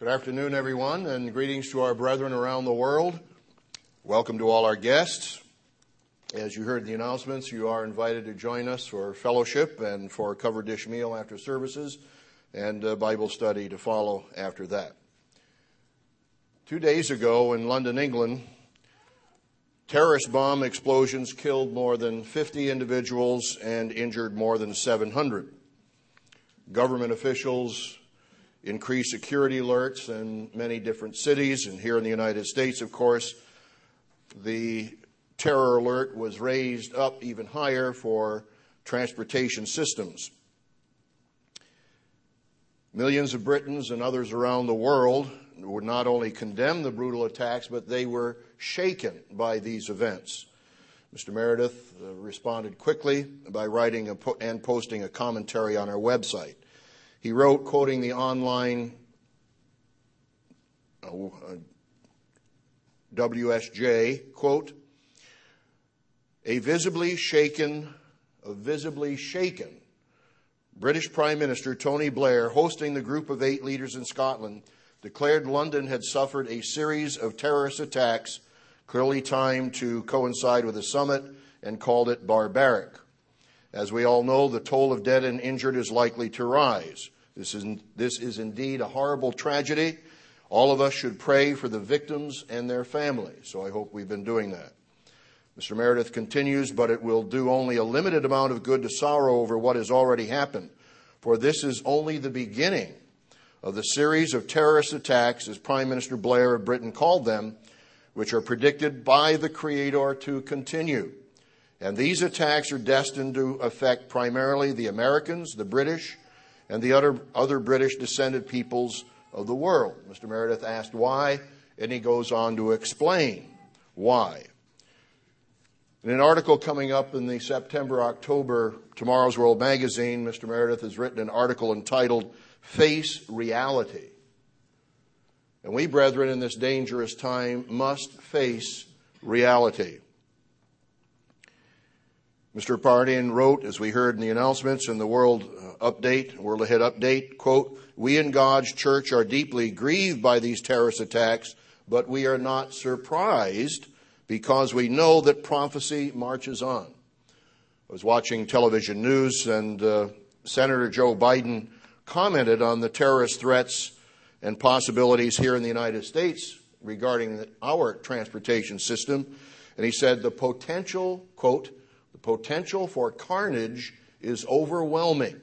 Good afternoon, everyone, and greetings to our brethren around the world. Welcome to all our guests. As you heard the announcements, you are invited to join us for fellowship and for a cover dish meal after services and Bible study to follow after that. Two days ago in London, England, terrorist bomb explosions killed more than 50 individuals and injured more than 700. Government officials increased security alerts in many different cities, and here in the United States, of course, the terror alert was raised up even higher for transportation systems. Millions of Britons and others around the world would not only condemn the brutal attacks, but they were shaken by these events. Mr. Meredith uh, responded quickly by writing and posting a commentary on our website. He wrote, quoting the online uh, WSJ, quote, a visibly shaken, a visibly shaken British Prime Minister Tony Blair, hosting the group of eight leaders in Scotland, declared London had suffered a series of terrorist attacks, clearly timed to coincide with the summit, and called it barbaric. As we all know, the toll of dead and injured is likely to rise. This is, this is indeed a horrible tragedy. All of us should pray for the victims and their families, so I hope we've been doing that. Mr. Meredith continues, but it will do only a limited amount of good to sorrow over what has already happened, for this is only the beginning of the series of terrorist attacks, as Prime Minister Blair of Britain called them, which are predicted by the Creator to continue. And these attacks are destined to affect primarily the Americans, the British, and the other, other British descended peoples of the world. Mr. Meredith asked why, and he goes on to explain why. In an article coming up in the September October Tomorrow's World magazine, Mr. Meredith has written an article entitled Face Reality. And we, brethren, in this dangerous time must face reality. Mr. Pardian wrote, as we heard in the announcements in the World uh, Update, World Ahead Update, quote, We in God's church are deeply grieved by these terrorist attacks, but we are not surprised because we know that prophecy marches on. I was watching television news, and uh, Senator Joe Biden commented on the terrorist threats and possibilities here in the United States regarding our transportation system. And he said the potential, quote, potential for carnage is overwhelming,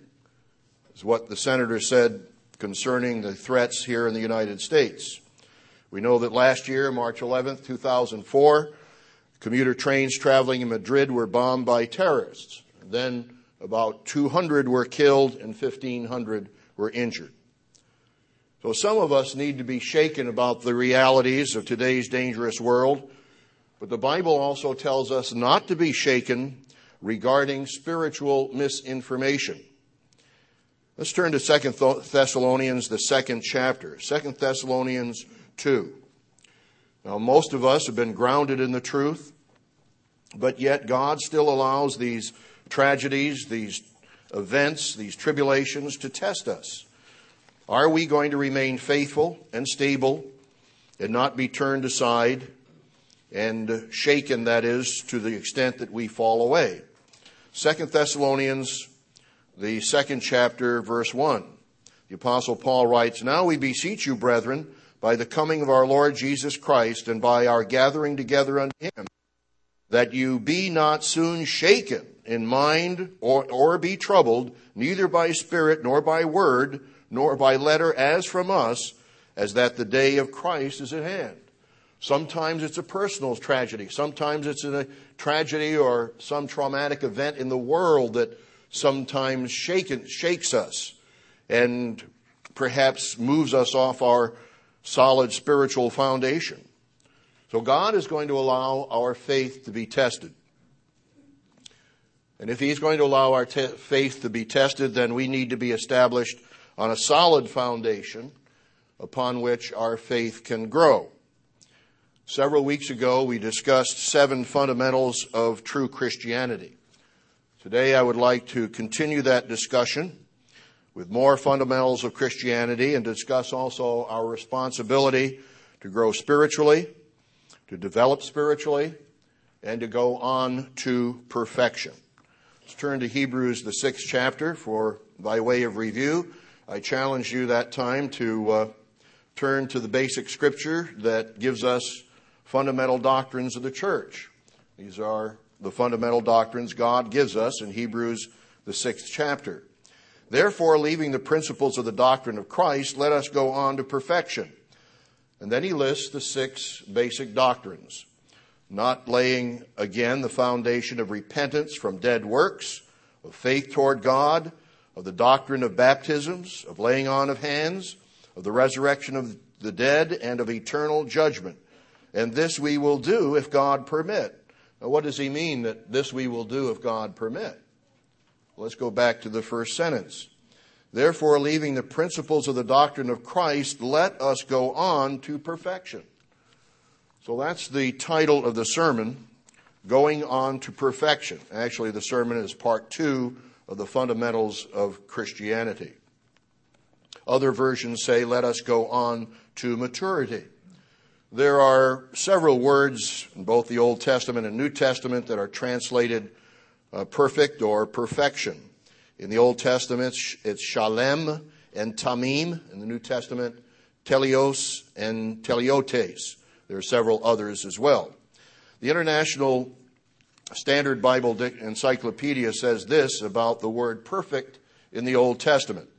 is what the senator said concerning the threats here in the United States. We know that last year, March 11th, 2004, commuter trains traveling in Madrid were bombed by terrorists. Then about 200 were killed and 1,500 were injured. So some of us need to be shaken about the realities of today's dangerous world, but the Bible also tells us not to be shaken regarding spiritual misinformation. Let's turn to 2 Thessalonians, the second chapter. 2 Thessalonians 2. Now, most of us have been grounded in the truth, but yet God still allows these tragedies, these events, these tribulations to test us. Are we going to remain faithful and stable and not be turned aside and shaken, that is, to the extent that we fall away? Second Thessalonians, the second chapter, verse 1. The Apostle Paul writes, Now we beseech you, brethren, by the coming of our Lord Jesus Christ and by our gathering together unto him, that you be not soon shaken in mind or, or be troubled, neither by spirit nor by word, nor by letter as from us, as that the day of Christ is at hand. Sometimes it's a personal tragedy. Sometimes it's a tragedy or some traumatic event in the world that sometimes shaken, shakes us and perhaps moves us off our solid spiritual foundation. So God is going to allow our faith to be tested. And if He's going to allow our te- faith to be tested, then we need to be established on a solid foundation upon which our faith can grow. Several weeks ago, we discussed seven fundamentals of true Christianity. Today, I would like to continue that discussion with more fundamentals of Christianity and discuss also our responsibility to grow spiritually, to develop spiritually, and to go on to perfection. Let's turn to Hebrews, the sixth chapter, for by way of review. I challenge you that time to uh, turn to the basic scripture that gives us fundamental doctrines of the church. These are the fundamental doctrines God gives us in Hebrews, the sixth chapter. Therefore, leaving the principles of the doctrine of Christ, let us go on to perfection. And then he lists the six basic doctrines. Not laying again the foundation of repentance from dead works, of faith toward God, of the doctrine of baptisms, of laying on of hands, of the resurrection of the dead, and of eternal judgment. And this we will do if God permit. Now, what does he mean that this we will do if God permit? Let's go back to the first sentence. Therefore, leaving the principles of the doctrine of Christ, let us go on to perfection. So that's the title of the sermon, Going On to Perfection. Actually, the sermon is part two of the fundamentals of Christianity. Other versions say, let us go on to maturity. There are several words in both the Old Testament and New Testament that are translated uh, perfect or perfection. In the Old Testament, it's shalem and tamim. In the New Testament, teleos and teleotes. There are several others as well. The International Standard Bible Encyclopedia says this about the word perfect in the Old Testament.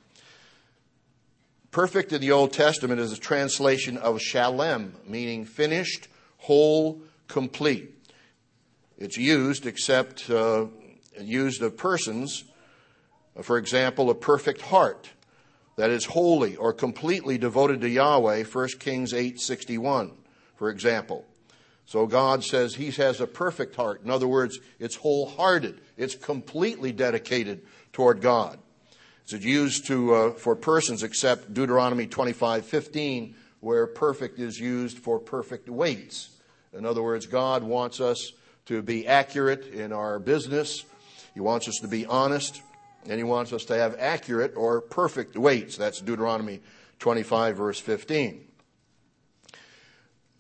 Perfect in the Old Testament is a translation of shalem, meaning finished, whole, complete. It's used except uh, used of persons, for example, a perfect heart that is wholly or completely devoted to Yahweh, 1 Kings 8:61, for example. So God says he has a perfect heart. In other words, it's wholehearted. It's completely dedicated toward God. It's used to, uh, for persons except Deuteronomy 25:15, where perfect is used for perfect weights. In other words, God wants us to be accurate in our business, he wants us to be honest, and He wants us to have accurate or perfect weights. That's Deuteronomy 25, verse 15.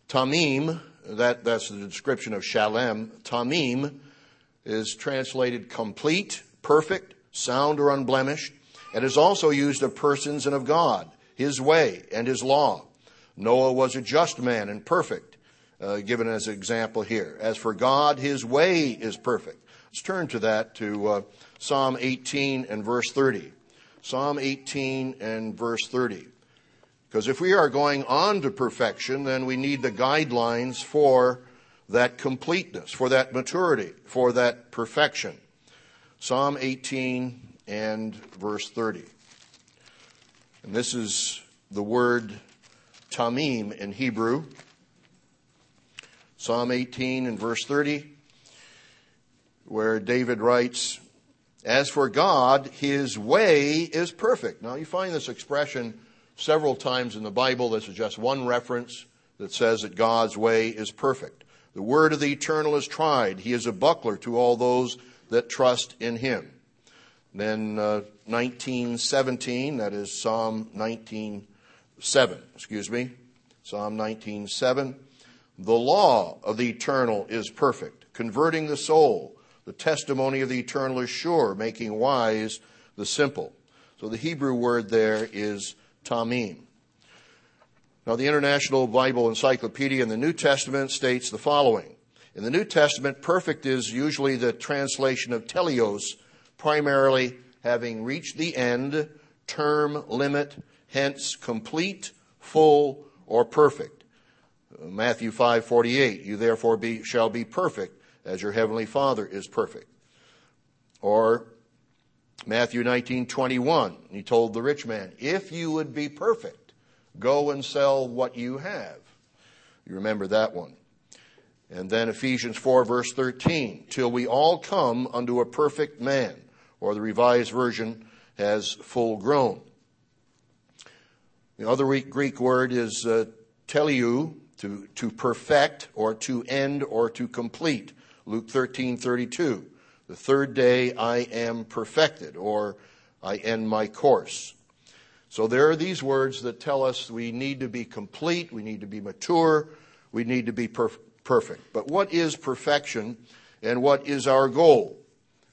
Tamim, that, that's the description of Shalem. Tamim is translated complete, perfect, sound, or unblemished, and is also used of persons and of God, His way, and His law. Noah was a just man and perfect, uh, given as an example here. As for God, His way is perfect. Let's turn to that, to uh, Psalm 18 and verse 30. Psalm 18 and verse 30. Because if we are going on to perfection, then we need the guidelines for that completeness, for that maturity, for that perfection. Psalm 18 and verse 30. And this is the word tamim in Hebrew. Psalm 18 and verse 30 where David writes, As for God, his way is perfect. Now, you find this expression several times in the Bible. This is just one reference that says that God's way is perfect. The word of the eternal is tried. He is a buckler to all those that trust in him. Then uh, 1917, that is Psalm 19:7, excuse me, Psalm 19:7. The law of the eternal is perfect, converting the soul. The testimony of the eternal is sure, making wise the simple. So the Hebrew word there is tamim. Now, the International Bible Encyclopedia in the New Testament states the following. In the New Testament, perfect is usually the translation of teleos, primarily having reached the end, term, limit, hence complete, full, or perfect. Matthew 5:48, you therefore be, shall be perfect as your heavenly Father is perfect. Or Matthew 19:21, he told the rich man, "If you would be perfect, go and sell what you have." You remember that one. And then Ephesians 4 verse 13, till we all come unto a perfect man, or the revised version has full grown. The other Greek word is uh, teleu, to, to perfect, or to end, or to complete. Luke 13, 32. The third day I am perfected, or I end my course. So there are these words that tell us we need to be complete, we need to be mature, we need to be perf- perfect. But what is perfection and what is our goal?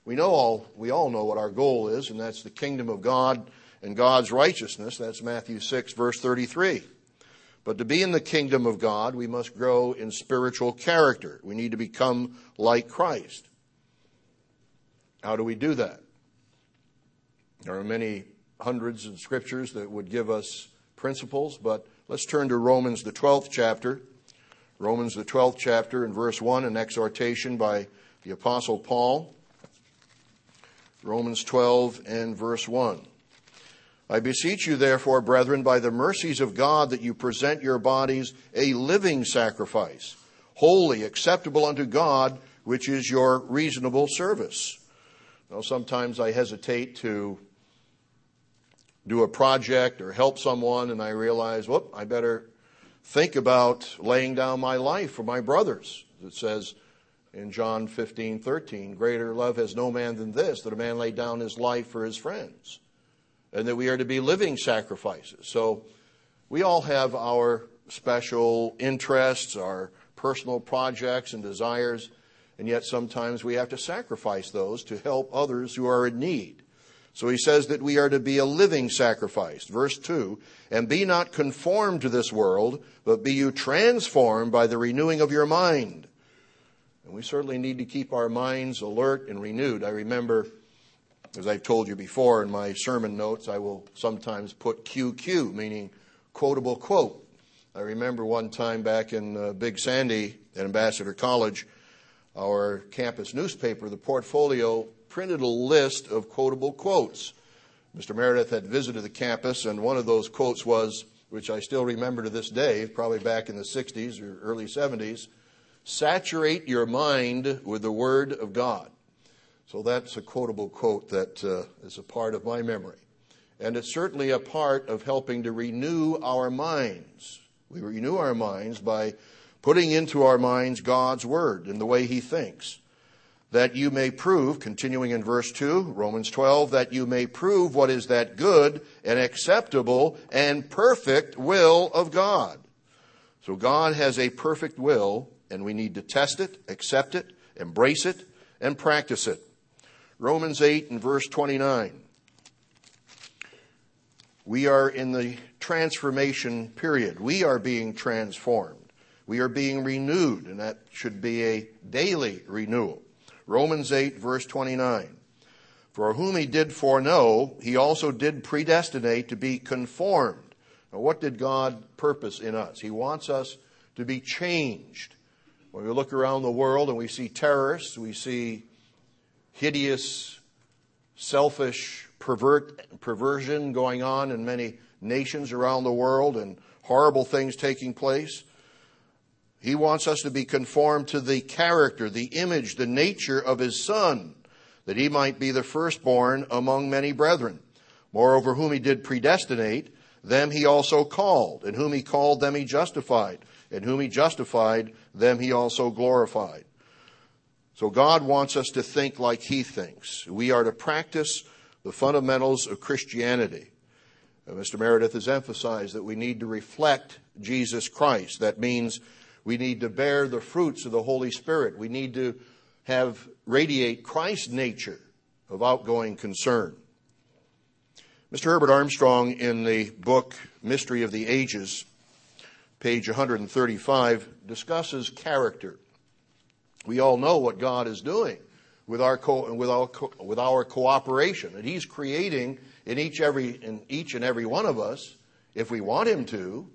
We know all we all know what our goal is, and that's the kingdom of God and God's righteousness. That's Matthew 6 verse 33. But to be in the kingdom of God, we must grow in spiritual character. We need to become like Christ. How do we do that? There are many hundreds of scriptures that would give us principles, but let's turn to Romans, the 12th chapter. Romans, the 12th chapter, in verse 1, an exhortation by the Apostle Paul. Romans 12 and verse 1. I beseech you, therefore, brethren, by the mercies of God, that you present your bodies a living sacrifice, holy, acceptable unto God, which is your reasonable service. Now, sometimes I hesitate to do a project or help someone, and I realize, whoop, I better think about laying down my life for my brothers. It says in John 15, 13, greater love has no man than this, that a man lay down his life for his friends, and that we are to be living sacrifices. So we all have our special interests, our personal projects and desires, and yet sometimes we have to sacrifice those to help others who are in need. So he says that we are to be a living sacrifice. Verse 2 And be not conformed to this world, but be you transformed by the renewing of your mind. And we certainly need to keep our minds alert and renewed. I remember, as I've told you before in my sermon notes, I will sometimes put QQ, meaning quotable quote. I remember one time back in uh, Big Sandy at Ambassador College, our campus newspaper, the portfolio printed a list of quotable quotes. Mr. Meredith had visited the campus, and one of those quotes was, which I still remember to this day, probably back in the 60s or early 70s saturate your mind with the Word of God. So that's a quotable quote that uh, is a part of my memory. And it's certainly a part of helping to renew our minds. We renew our minds by putting into our minds God's Word and the way He thinks that you may prove, continuing in verse 2, Romans 12, that you may prove what is that good and acceptable and perfect will of God. So God has a perfect will, and we need to test it, accept it, embrace it, and practice it. Romans 8 and verse 29. We are in the transformation period. We are being transformed. We are being renewed, and that should be a daily renewal. Romans 8, verse 29. For whom he did foreknow, he also did predestinate to be conformed. Now, what did God purpose in us? He wants us to be changed. When we look around the world and we see terrorists, we see hideous, selfish pervert, perversion going on in many nations around the world and horrible things taking place. He wants us to be conformed to the character, the image, the nature of His Son, that He might be the firstborn among many brethren. Moreover, whom He did predestinate, them He also called, and whom He called, them He justified, and whom He justified, them He also glorified. So God wants us to think like He thinks. We are to practice the fundamentals of Christianity. Mr. Meredith has emphasized that we need to reflect Jesus Christ. That means we need to bear the fruits of the Holy Spirit. We need to have radiate Christ's nature of outgoing concern. Mr. Herbert Armstrong, in the book Mystery of the Ages, page 135, discusses character. We all know what God is doing with our, co- with our, co- with our cooperation, and He's creating in each, every, in each and every one of us, if we want Him to,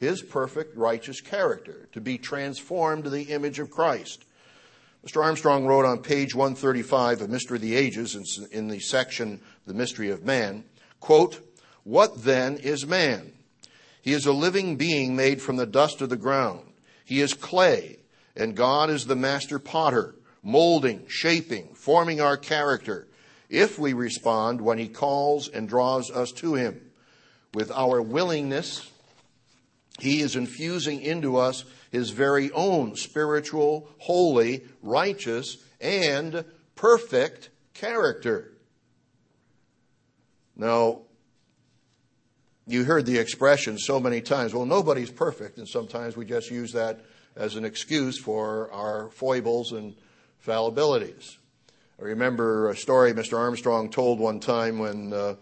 his perfect righteous character, to be transformed to the image of Christ. Mr. Armstrong wrote on page 135 of Mystery of the Ages in the section The Mystery of Man, quote, What then is man? He is a living being made from the dust of the ground. He is clay, and God is the master potter, molding, shaping, forming our character, if we respond when he calls and draws us to him. With our willingness he is infusing into us his very own spiritual, holy, righteous, and perfect character. Now, you heard the expression so many times, well, nobody's perfect, and sometimes we just use that as an excuse for our foibles and fallibilities. I remember a story Mr. Armstrong told one time when uh,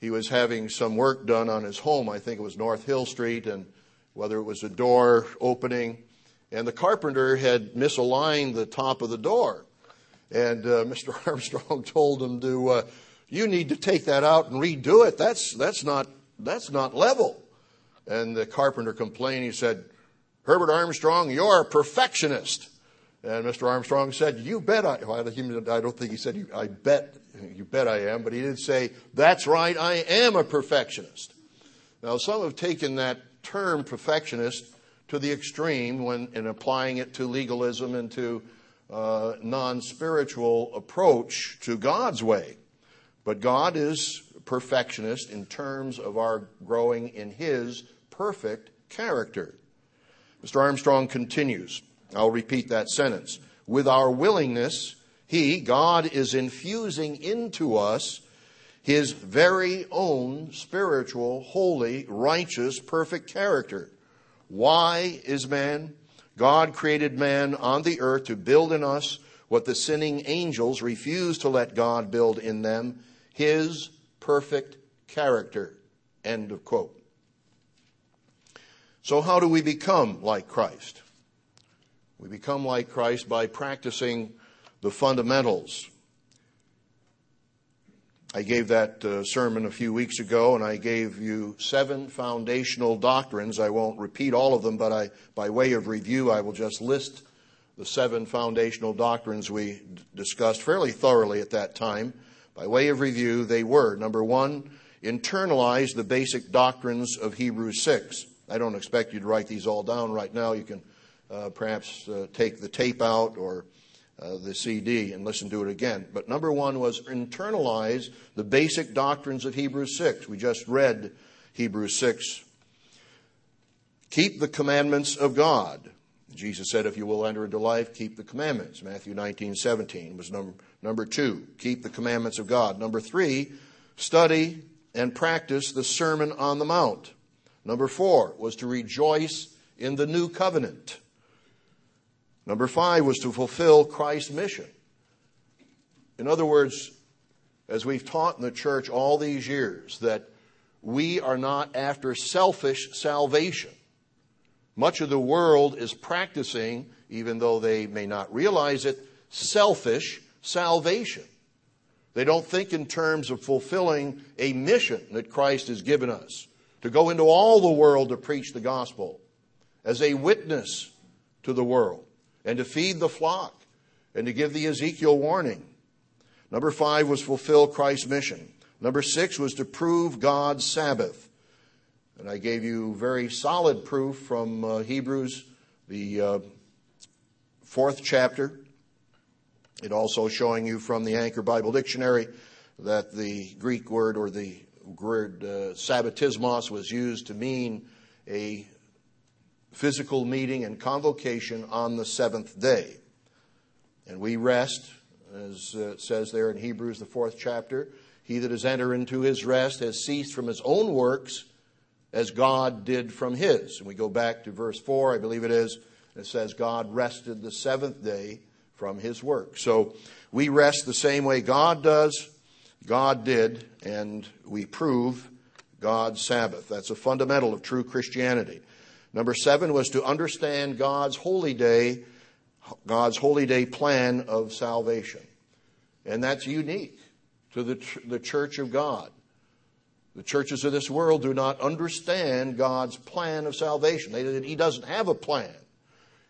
he was having some work done on his home. I think it was North Hill Street, and whether it was a door opening, and the carpenter had misaligned the top of the door. And uh, Mr. Armstrong told him to, uh, you need to take that out and redo it. That's, that's not that's not level. And the carpenter complained. He said, Herbert Armstrong, you're a perfectionist. And Mr. Armstrong said, You bet I, well, I don't think he said, I bet, you bet I am, but he did say, That's right, I am a perfectionist. Now, some have taken that term perfectionist to the extreme when in applying it to legalism and to uh, non spiritual approach to God's way. But God is perfectionist in terms of our growing in His perfect character. Mr. Armstrong continues. I'll repeat that sentence. With our willingness, He, God, is infusing into us His very own spiritual, holy, righteous, perfect character. Why is man? God created man on the earth to build in us what the sinning angels refused to let God build in them, His perfect character. End of quote. So, how do we become like Christ? We become like Christ by practicing the fundamentals. I gave that uh, sermon a few weeks ago, and I gave you seven foundational doctrines. I won't repeat all of them, but I, by way of review, I will just list the seven foundational doctrines we d- discussed fairly thoroughly at that time. By way of review, they were number one, internalize the basic doctrines of Hebrews 6. I don't expect you to write these all down right now. You can uh, perhaps uh, take the tape out or uh, the CD and listen to it again. But number one was internalize the basic doctrines of Hebrews 6. We just read Hebrews 6. Keep the commandments of God. Jesus said, if you will enter into life, keep the commandments. Matthew 19, 17 was number, number two. Keep the commandments of God. Number three, study and practice the Sermon on the Mount. Number four was to rejoice in the new covenant. Number five was to fulfill Christ's mission. In other words, as we've taught in the church all these years, that we are not after selfish salvation. Much of the world is practicing, even though they may not realize it, selfish salvation. They don't think in terms of fulfilling a mission that Christ has given us to go into all the world to preach the gospel as a witness to the world and to feed the flock and to give the Ezekiel warning. Number five was fulfill Christ's mission. Number six was to prove God's Sabbath. And I gave you very solid proof from uh, Hebrews, the uh, fourth chapter. It also showing you from the Anchor Bible Dictionary that the Greek word or the word uh, sabbatismos was used to mean a physical meeting and convocation on the seventh day. And we rest, as uh, it says there in Hebrews, the fourth chapter. He that has entered into his rest has ceased from his own works as God did from his. And we go back to verse 4, I believe it is. and It says, God rested the seventh day from his work. So we rest the same way God does, God did, and we prove God's Sabbath. That's a fundamental of true Christianity. Number seven was to understand God's holy day, God's holy day plan of salvation. And that's unique to the, the church of God. The churches of this world do not understand God's plan of salvation. They, he doesn't have a plan.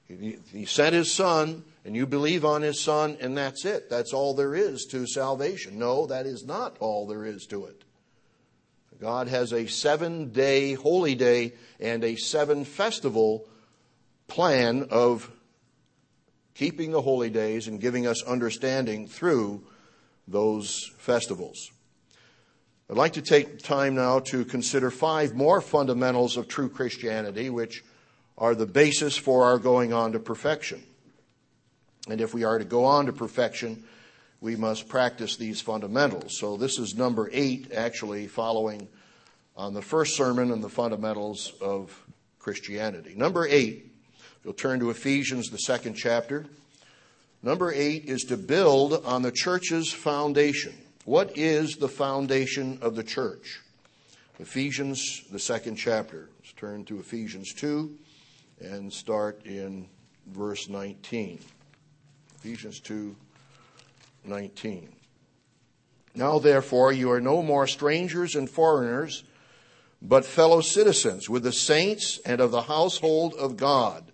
He, he sent his son, and you believe on his son, and that's it. That's all there is to salvation. No, that is not all there is to it. God has a seven day holy day and a seven festival plan of keeping the holy days and giving us understanding through those festivals. I'd like to take time now to consider five more fundamentals of true Christianity, which are the basis for our going on to perfection. And if we are to go on to perfection, we must practice these fundamentals. So this is number eight, actually, following on the first sermon on the fundamentals of Christianity. Number eight, you'll turn to Ephesians, the second chapter. Number eight is to build on the church's foundation. What is the foundation of the church? Ephesians, the second chapter. Let's turn to Ephesians 2 and start in verse 19. Ephesians 2 19. Now, therefore, you are no more strangers and foreigners, but fellow citizens with the saints and of the household of God,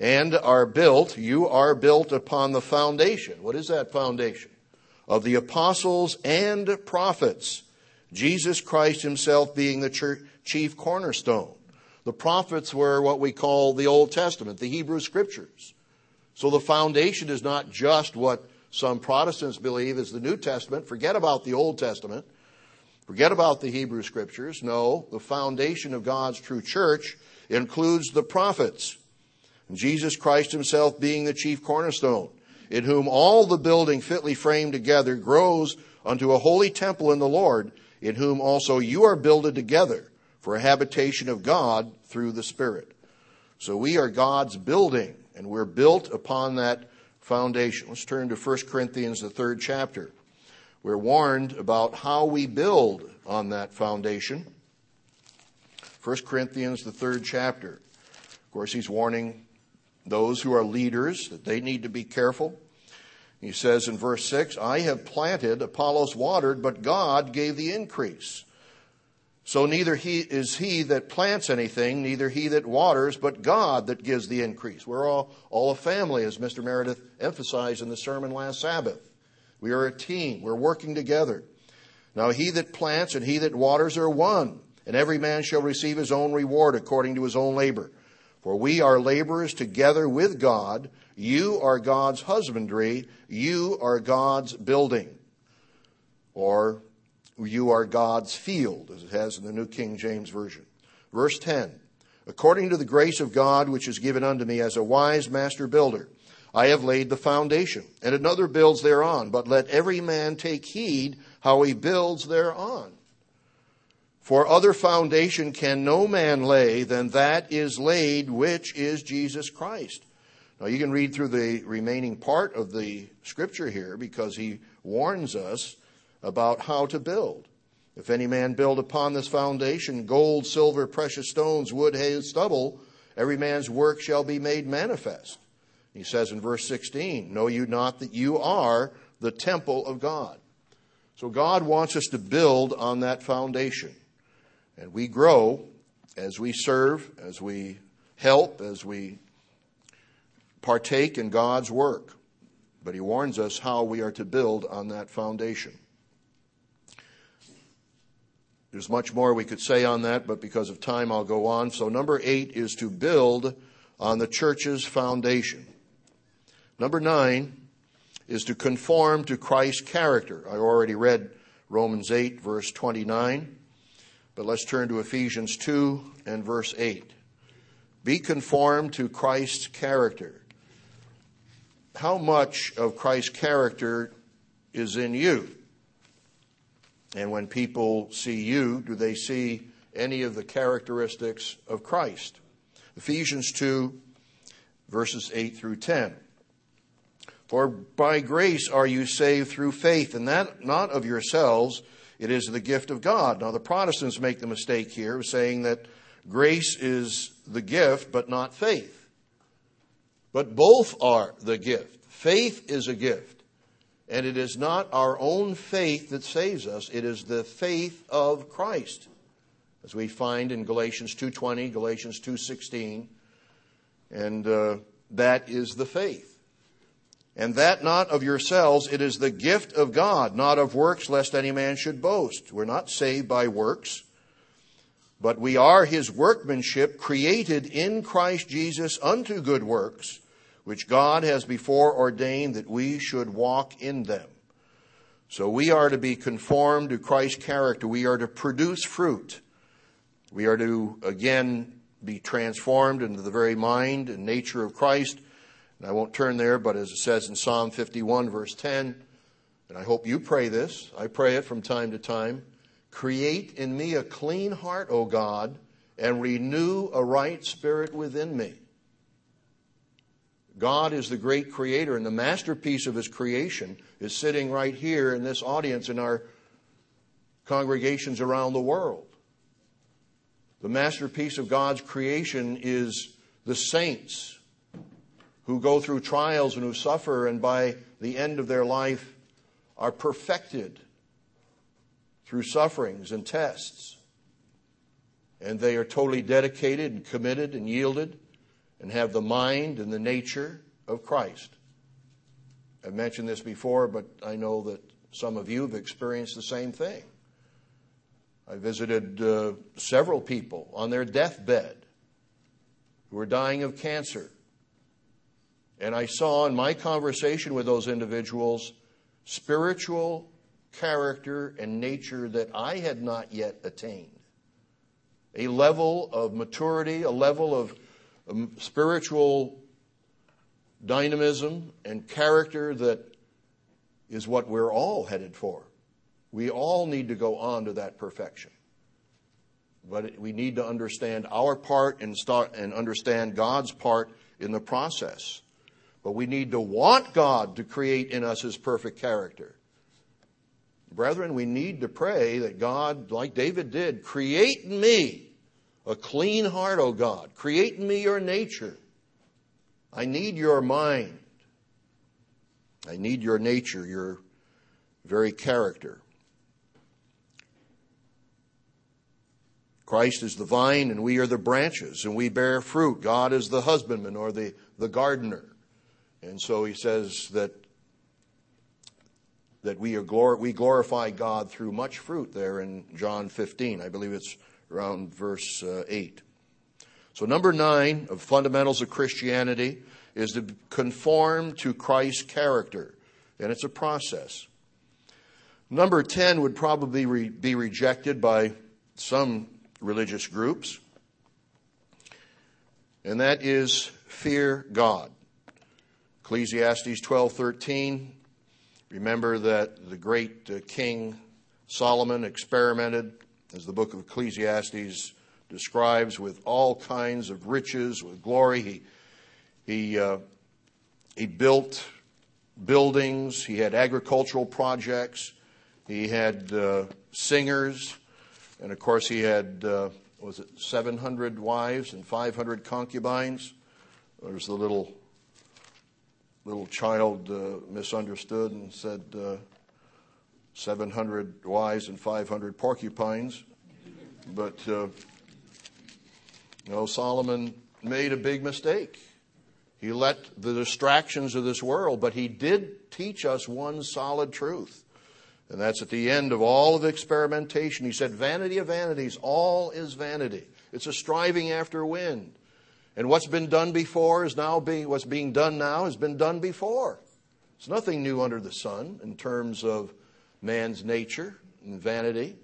and are built, you are built upon the foundation. What is that foundation? Of the apostles and prophets, Jesus Christ himself being the chief cornerstone. The prophets were what we call the Old Testament, the Hebrew scriptures. So the foundation is not just what some Protestants believe is the New Testament. Forget about the Old Testament. Forget about the Hebrew Scriptures. No, the foundation of God's true church includes the prophets. Jesus Christ himself being the chief cornerstone, in whom all the building fitly framed together grows unto a holy temple in the Lord, in whom also you are builded together for a habitation of God through the Spirit. So we are God's building, and we're built upon that foundation. Let's turn to 1 Corinthians, the third chapter. We're warned about how we build on that foundation. 1 Corinthians, the third chapter. Of course, he's warning those who are leaders that they need to be careful. He says in verse 6 I have planted, Apollos watered, but God gave the increase. So neither he is he that plants anything, neither he that waters, but God that gives the increase. We're all, all a family, as Mr. Meredith emphasized in the sermon last Sabbath. We are a team. We're working together. Now he that plants and he that waters are one, and every man shall receive his own reward according to his own labor. For we are laborers together with God. You are God's husbandry. You are God's building. Or you are God's field, as it has in the New King James Version. Verse 10 According to the grace of God which is given unto me as a wise master builder, I have laid the foundation, and another builds thereon. But let every man take heed how he builds thereon. For other foundation can no man lay than that is laid, which is Jesus Christ. Now you can read through the remaining part of the scripture here because he warns us about how to build. If any man build upon this foundation gold, silver, precious stones, wood, hay, stubble, every man's work shall be made manifest. He says in verse 16, Know you not that you are the temple of God? So God wants us to build on that foundation. And we grow as we serve, as we help, as we partake in God's work. But He warns us how we are to build on that foundation. There's much more we could say on that, but because of time, I'll go on. So, number eight is to build on the church's foundation. Number nine is to conform to Christ's character. I already read Romans 8, verse 29, but let's turn to Ephesians 2 and verse 8. Be conformed to Christ's character. How much of Christ's character is in you? And when people see you, do they see any of the characteristics of Christ? Ephesians 2, verses 8 through 10. For by grace are you saved through faith, and that not of yourselves, it is the gift of God. Now, the Protestants make the mistake here of saying that grace is the gift, but not faith. But both are the gift. Faith is a gift. And it is not our own faith that saves us, it is the faith of Christ. As we find in Galatians 2:20, Galatians 2:16, and uh, that is the faith. And that not of yourselves, it is the gift of God, not of works, lest any man should boast. We're not saved by works, but we are his workmanship, created in Christ Jesus unto good works, which God has before ordained that we should walk in them. So we are to be conformed to Christ's character. We are to produce fruit. We are to, again, be transformed into the very mind and nature of Christ. And I won't turn there, but as it says in Psalm 51, verse 10, and I hope you pray this, I pray it from time to time Create in me a clean heart, O God, and renew a right spirit within me. God is the great creator, and the masterpiece of his creation is sitting right here in this audience in our congregations around the world. The masterpiece of God's creation is the saints who go through trials and who suffer, and by the end of their life are perfected through sufferings and tests. And they are totally dedicated and committed and yielded and have the mind and the nature of Christ. I've mentioned this before, but I know that some of you have experienced the same thing. I visited uh, several people on their deathbed who were dying of cancer. And I saw in my conversation with those individuals spiritual character and nature that I had not yet attained. A level of maturity, a level of spiritual dynamism and character that is what we're all headed for. We all need to go on to that perfection. But we need to understand our part and start and understand God's part in the process. But we need to want God to create in us his perfect character. Brethren, we need to pray that God, like David did, create in me a clean heart, O God. Create in me your nature. I need your mind. I need your nature, your very character. Christ is the vine and we are the branches and we bear fruit. God is the husbandman or the, the gardener. And so he says that that we, are glor- we glorify God through much fruit there in John 15. I believe it's around verse uh, 8. So, number nine of fundamentals of Christianity is to conform to Christ's character, and it's a process. Number 10 would probably re- be rejected by some religious groups, and that is fear God. Ecclesiastes 12:13 Remember that the great uh, King Solomon experimented, as the book of Ecclesiastes describes, with all kinds of riches, with glory. He, he, uh, he built buildings, he had agricultural projects, he had uh, singers, and of course, he had, uh, was it 700 wives and 500 concubines? There's the little little child uh, misunderstood and said uh, 700 wives and 500 porcupines. But, uh, you know, Solomon made a big mistake. He let the distractions of this world, but he did teach us one solid truth. And that's at the end of all of the experimentation. He said, Vanity of vanities, all is vanity. It's a striving after wind. And what's been done before is now being, what's being done now has been done before. It's nothing new under the sun in terms of man's nature and vanity.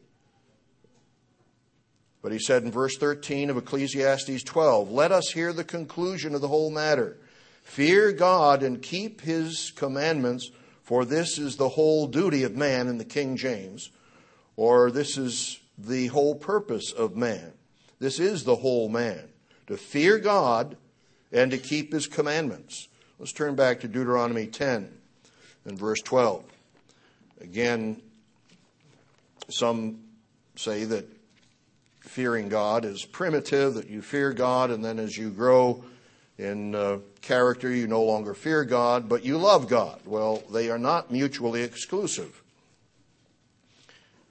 But he said in verse 13 of Ecclesiastes 12, Let us hear the conclusion of the whole matter. Fear God and keep his commandments, for this is the whole duty of man in the King James, or this is the whole purpose of man. This is the whole man to fear God and to keep his commandments. Let's turn back to Deuteronomy 10 and verse 12. Again, some say that fearing God is primitive, that you fear God, and then as you grow in uh, character, you no longer fear God, but you love God. Well, they are not mutually exclusive.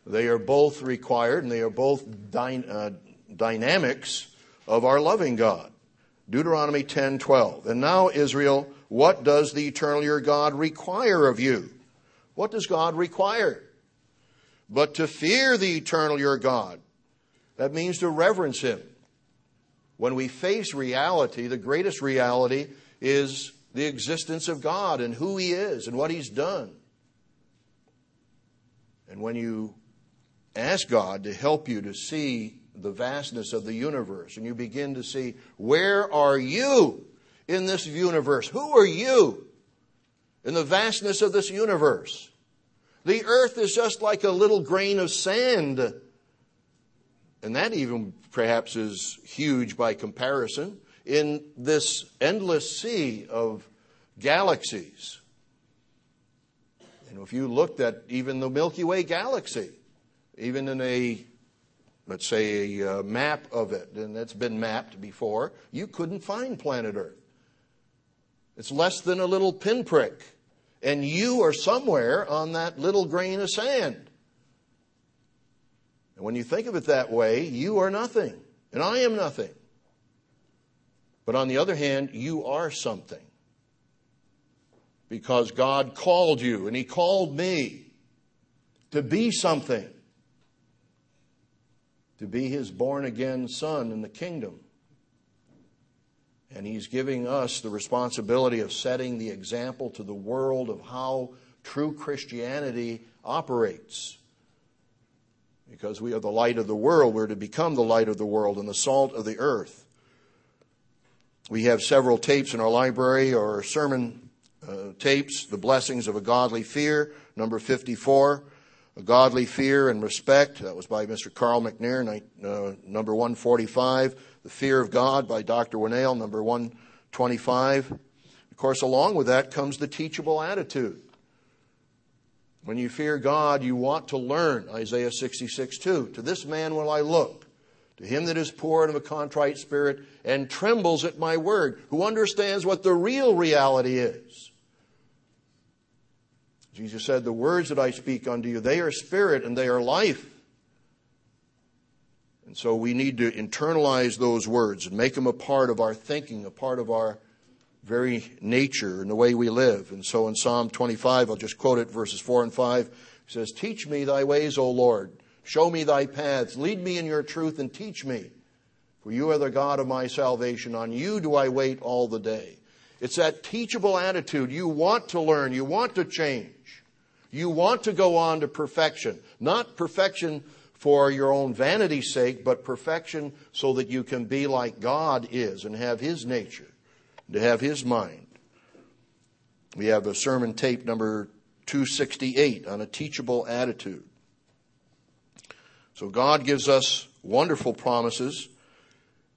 They are both required, and they are both dy- uh, dynamics of our loving God. Deuteronomy 10:12. And now Israel, what does the eternal your God require of you? What does God require? But to fear the eternal your God. That means to reverence him. When we face reality, the greatest reality is the existence of God and who he is and what he's done. And when you ask God to help you to see the vastness of the universe and you begin to see where are you in this universe? Who are you in the vastness of this universe? The earth is just like a little grain of sand and that even perhaps is huge by comparison, in this endless sea of galaxies. And if you looked at even the Milky Way galaxy, even in a, let's say, a uh, map of it, and it's been mapped before, you couldn't find planet Earth. It's less than a little pinprick. And you are somewhere on that little grain of sand. And when you think of it that way, you are nothing, and I am nothing. But on the other hand, you are something. Because God called you, and He called me to be something, to be His born again Son in the kingdom. And He's giving us the responsibility of setting the example to the world of how true Christianity operates because we are the light of the world. We're to become the light of the world and the salt of the earth. We have several tapes in our library or sermon uh, tapes, The Blessings of a Godly Fear, number 54. A Godly Fear and Respect, that was by Mr. Carl McNair, uh, number 145. The Fear of God by Dr. Winnail, number 125. Of course, along with that comes the teachable attitude. When you fear God, you want to learn. Isaiah 66 2. To this man will I look, to him that is poor and of a contrite spirit, and trembles at my word, who understands what the real reality is. Jesus said, The words that I speak unto you, they are spirit and they are life. And so we need to internalize those words and make them a part of our thinking, a part of our very nature and the way we live. And so in Psalm 25, I'll just quote it, verses 4 and 5, it says, Teach me thy ways, O Lord. Show me thy paths. Lead me in your truth and teach me. For you are the God of my salvation. On you do I wait all the day. It's that teachable attitude. You want to learn. You want to change. You want to go on to perfection. Not perfection for your own vanity's sake, but perfection so that you can be like God is and have His nature to have his mind. We have a sermon tape number 268 on a teachable attitude. So God gives us wonderful promises,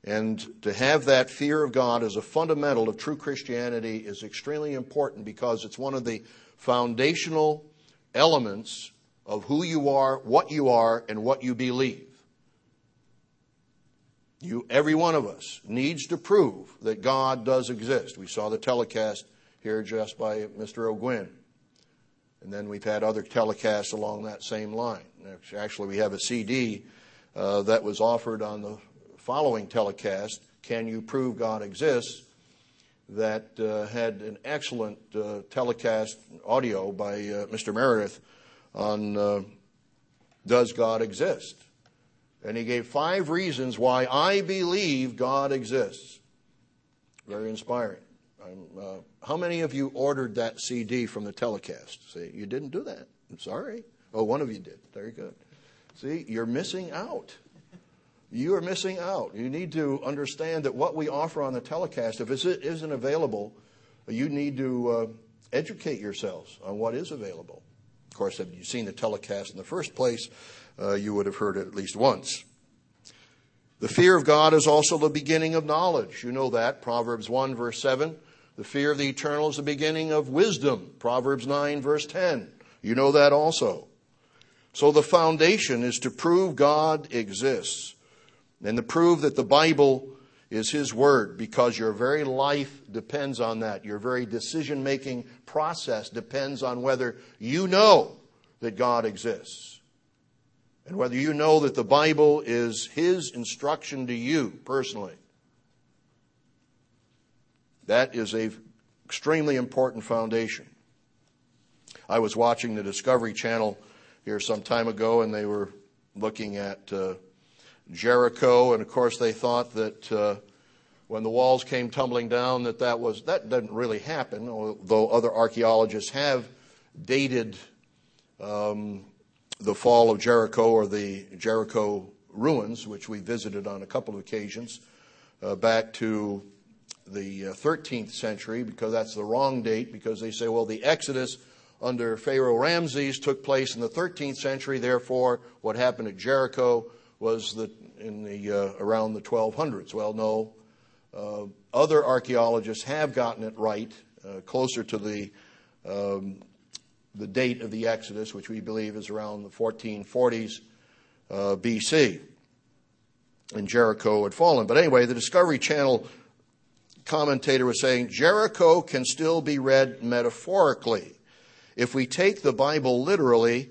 and to have that fear of God as a fundamental of true Christianity is extremely important because it's one of the foundational elements of who you are, what you are, and what you believe. You, every one of us needs to prove that God does exist. We saw the telecast here just by Mr. Ogwyn. And then we've had other telecasts along that same line. Actually, we have a CD uh, that was offered on the following telecast, Can You Prove God Exists? that uh, had an excellent uh, telecast audio by uh, Mr. Meredith on uh, Does God Exist? And he gave five reasons why I believe God exists. Very inspiring. Uh, how many of you ordered that CD from the telecast? See, you didn't do that. I'm sorry. Oh, one of you did. Very good. See, you're missing out. You are missing out. You need to understand that what we offer on the telecast, if it isn't available, you need to uh, educate yourselves on what is available. Of course, if you've seen the telecast in the first place, uh, you would have heard it at least once. The fear of God is also the beginning of knowledge. You know that. Proverbs 1, verse 7. The fear of the eternal is the beginning of wisdom. Proverbs 9, verse 10. You know that also. So the foundation is to prove God exists and to prove that the Bible is His Word because your very life depends on that. Your very decision making process depends on whether you know that God exists and whether you know that the Bible is His instruction to you personally. That is a extremely important foundation. I was watching the Discovery Channel here some time ago, and they were looking at uh, Jericho, and of course they thought that uh, when the walls came tumbling down, that that was that didn't really happen. Although other archaeologists have dated um, the fall of Jericho or the Jericho ruins, which we visited on a couple of occasions, uh, back to the 13th uh, century, because that's the wrong date, because they say, well, the Exodus under Pharaoh Ramses took place in the 13th century, therefore, what happened at Jericho was the in the uh, around the 1200s. Well, no. Uh, other archaeologists have gotten it right, uh, closer to the um, the date of the Exodus, which we believe is around the 1440s uh, BC, and Jericho had fallen. But anyway, the Discovery Channel commentator was saying Jericho can still be read metaphorically. If we take the Bible literally,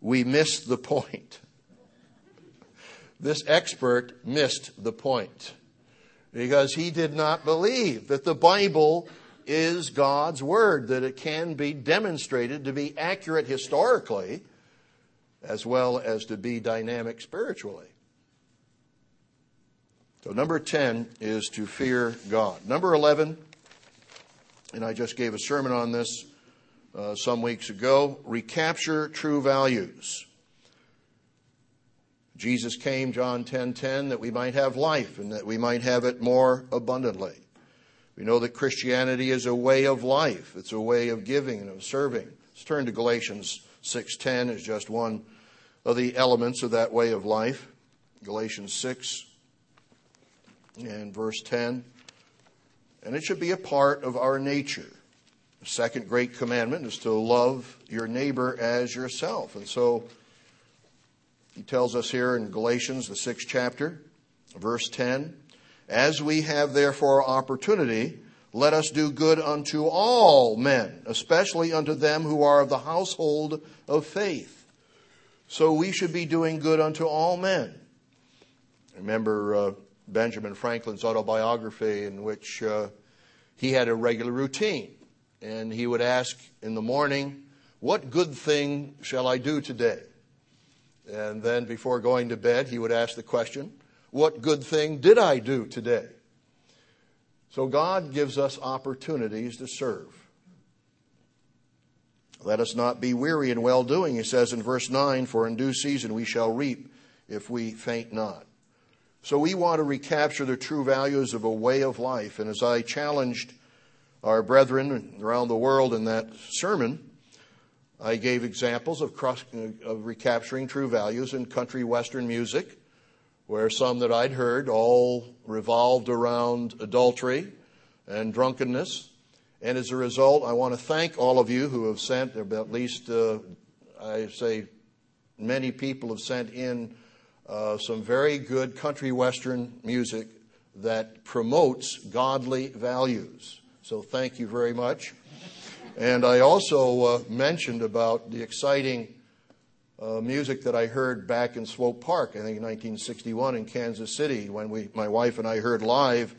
we miss the point. This expert missed the point because he did not believe that the Bible is God's Word, that it can be demonstrated to be accurate historically as well as to be dynamic spiritually. So, number 10 is to fear God. Number 11, and I just gave a sermon on this uh, some weeks ago recapture true values. Jesus came, John 10:10, 10, 10, that we might have life and that we might have it more abundantly. We know that Christianity is a way of life. It's a way of giving and of serving. Let's turn to Galatians 6:10 as just one of the elements of that way of life. Galatians 6 and verse 10. And it should be a part of our nature. The second great commandment is to love your neighbor as yourself. And so he tells us here in Galatians, the sixth chapter, verse 10 As we have therefore opportunity, let us do good unto all men, especially unto them who are of the household of faith. So we should be doing good unto all men. Remember, uh, Benjamin Franklin's autobiography, in which uh, he had a regular routine. And he would ask in the morning, What good thing shall I do today? And then before going to bed, he would ask the question, What good thing did I do today? So God gives us opportunities to serve. Let us not be weary in well doing, he says in verse 9, for in due season we shall reap if we faint not. So we want to recapture the true values of a way of life. And as I challenged our brethren around the world in that sermon, I gave examples of, cross, of recapturing true values in country western music, where some that I'd heard all revolved around adultery and drunkenness. And as a result, I want to thank all of you who have sent, at least uh, I say many people have sent in uh, some very good country western music that promotes godly values. So thank you very much. And I also uh, mentioned about the exciting uh, music that I heard back in Swope Park, I think in 1961 in Kansas City, when we, my wife and I heard live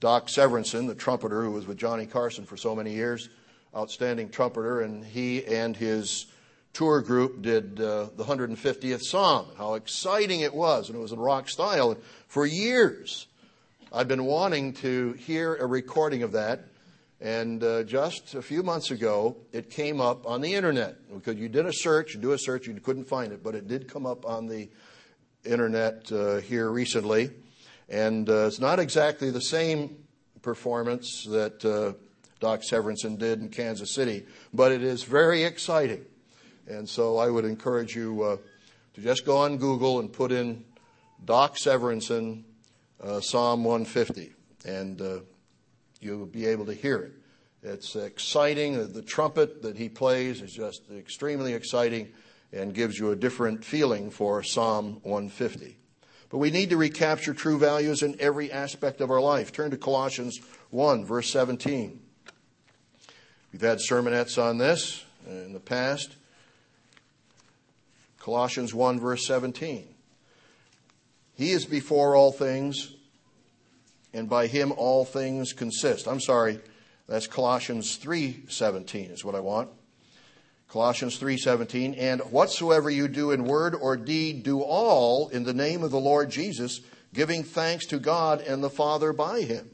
Doc Severinsen, the trumpeter who was with Johnny Carson for so many years, outstanding trumpeter, and he and his tour group did uh, the 150th Psalm. How exciting it was, and it was in rock style. For years, I've been wanting to hear a recording of that, and uh, just a few months ago, it came up on the internet. Because you did a search, you do a search, you couldn't find it, but it did come up on the internet uh, here recently. And uh, it's not exactly the same performance that uh, Doc Severinsen did in Kansas City, but it is very exciting. And so I would encourage you uh, to just go on Google and put in Doc Severinsen uh, Psalm 150, and you'll be able to hear it. It's exciting. The trumpet that he plays is just extremely exciting and gives you a different feeling for Psalm 150. But we need to recapture true values in every aspect of our life. Turn to Colossians 1, verse 17. We've had sermonettes on this in the past. Colossians 1, verse 17. He is before all things, and by him all things consist. I'm sorry, that's Colossians 3:17 is what I want. Colossians 3:17 and whatsoever you do in word or deed do all in the name of the Lord Jesus giving thanks to God and the Father by him.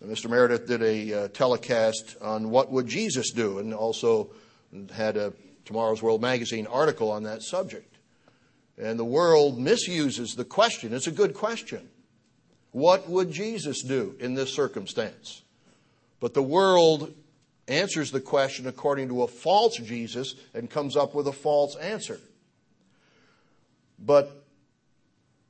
And Mr. Meredith did a uh, telecast on what would Jesus do and also had a Tomorrow's World Magazine article on that subject. And the world misuses the question. It's a good question. What would Jesus do in this circumstance? But the world answers the question according to a false Jesus and comes up with a false answer. But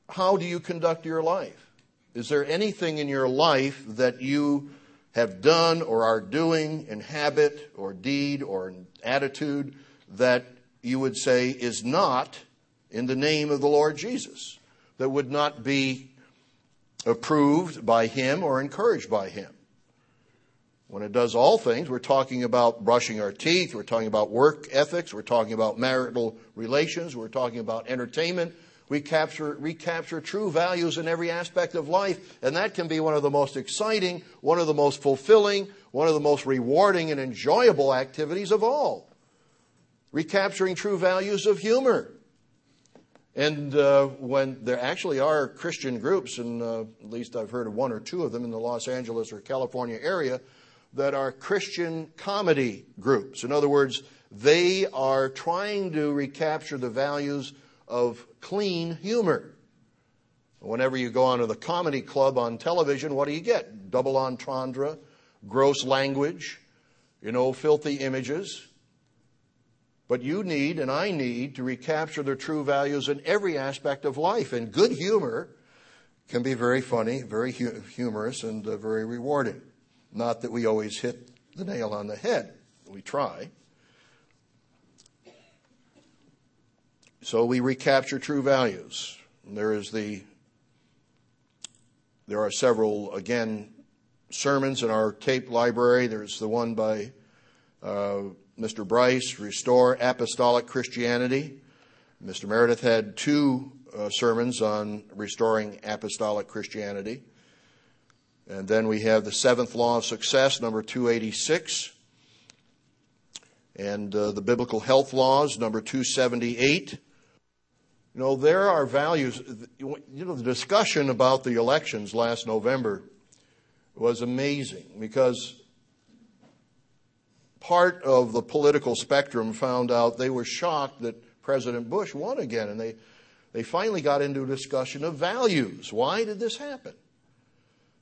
how do you conduct your life? Is there anything in your life that you have done or are doing in habit or deed or attitude that you would say is not in the name of the Lord Jesus, that would not be approved by Him or encouraged by Him? When it does all things, we're talking about brushing our teeth, we're talking about work ethics, we're talking about marital relations, we're talking about entertainment. We capture, recapture true values in every aspect of life, and that can be one of the most exciting, one of the most fulfilling, one of the most rewarding and enjoyable activities of all. Recapturing true values of humor. And uh, when there actually are Christian groups, and uh, at least I've heard of one or two of them in the Los Angeles or California area, that are Christian comedy groups. In other words, they are trying to recapture the values of clean humor. Whenever you go onto the comedy club on television, what do you get? Double entendre, gross language, you know, filthy images. But you need and I need to recapture the true values in every aspect of life. And good humor can be very funny, very humorous, and uh, very rewarding. Not that we always hit the nail on the head. We try. So we recapture true values. There is the there are several again sermons in our tape library. There's the one by uh, Mr. Bryce, Restore Apostolic Christianity. Mr. Meredith had two uh, sermons on restoring apostolic Christianity. And then we have the seventh law of success, number 286. And uh, the biblical health laws, number 278. You know, there are values. You know, the discussion about the elections last November was amazing because part of the political spectrum found out they were shocked that President Bush won again. And they, they finally got into a discussion of values. Why did this happen?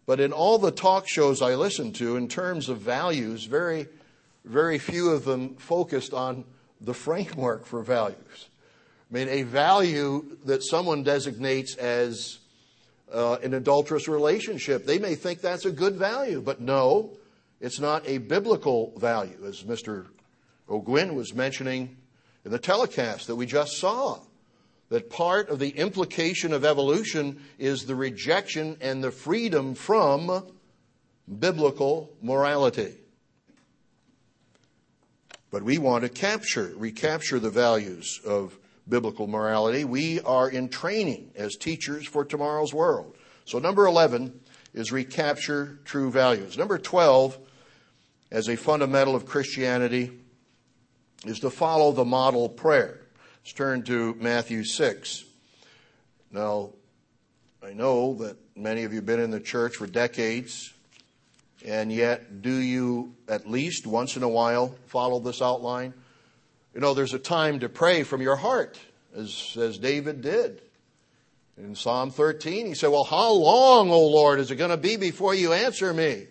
But in all the talk shows I listened to, in terms of values, very, very few of them focused on the framework for values. I mean, a value that someone designates as uh, an adulterous relationship, they may think that's a good value, but no, it's not a biblical value, as Mr. Ogwyn was mentioning in the telecast that we just saw that part of the implication of evolution is the rejection and the freedom from biblical morality. But we want to capture, recapture the values of biblical morality. We are in training as teachers for tomorrow's world. So, number 11 is recapture true values. Number 12, as a fundamental of Christianity, is to follow the model prayer. Let's turn to Matthew 6. Now, I know that many of you have been in the church for decades, and yet do you at least once in a while follow this outline? You know, there's a time to pray from your heart, as, as David did. In Psalm 13, he said, Well, how long, O Lord, is it going to be before you answer me?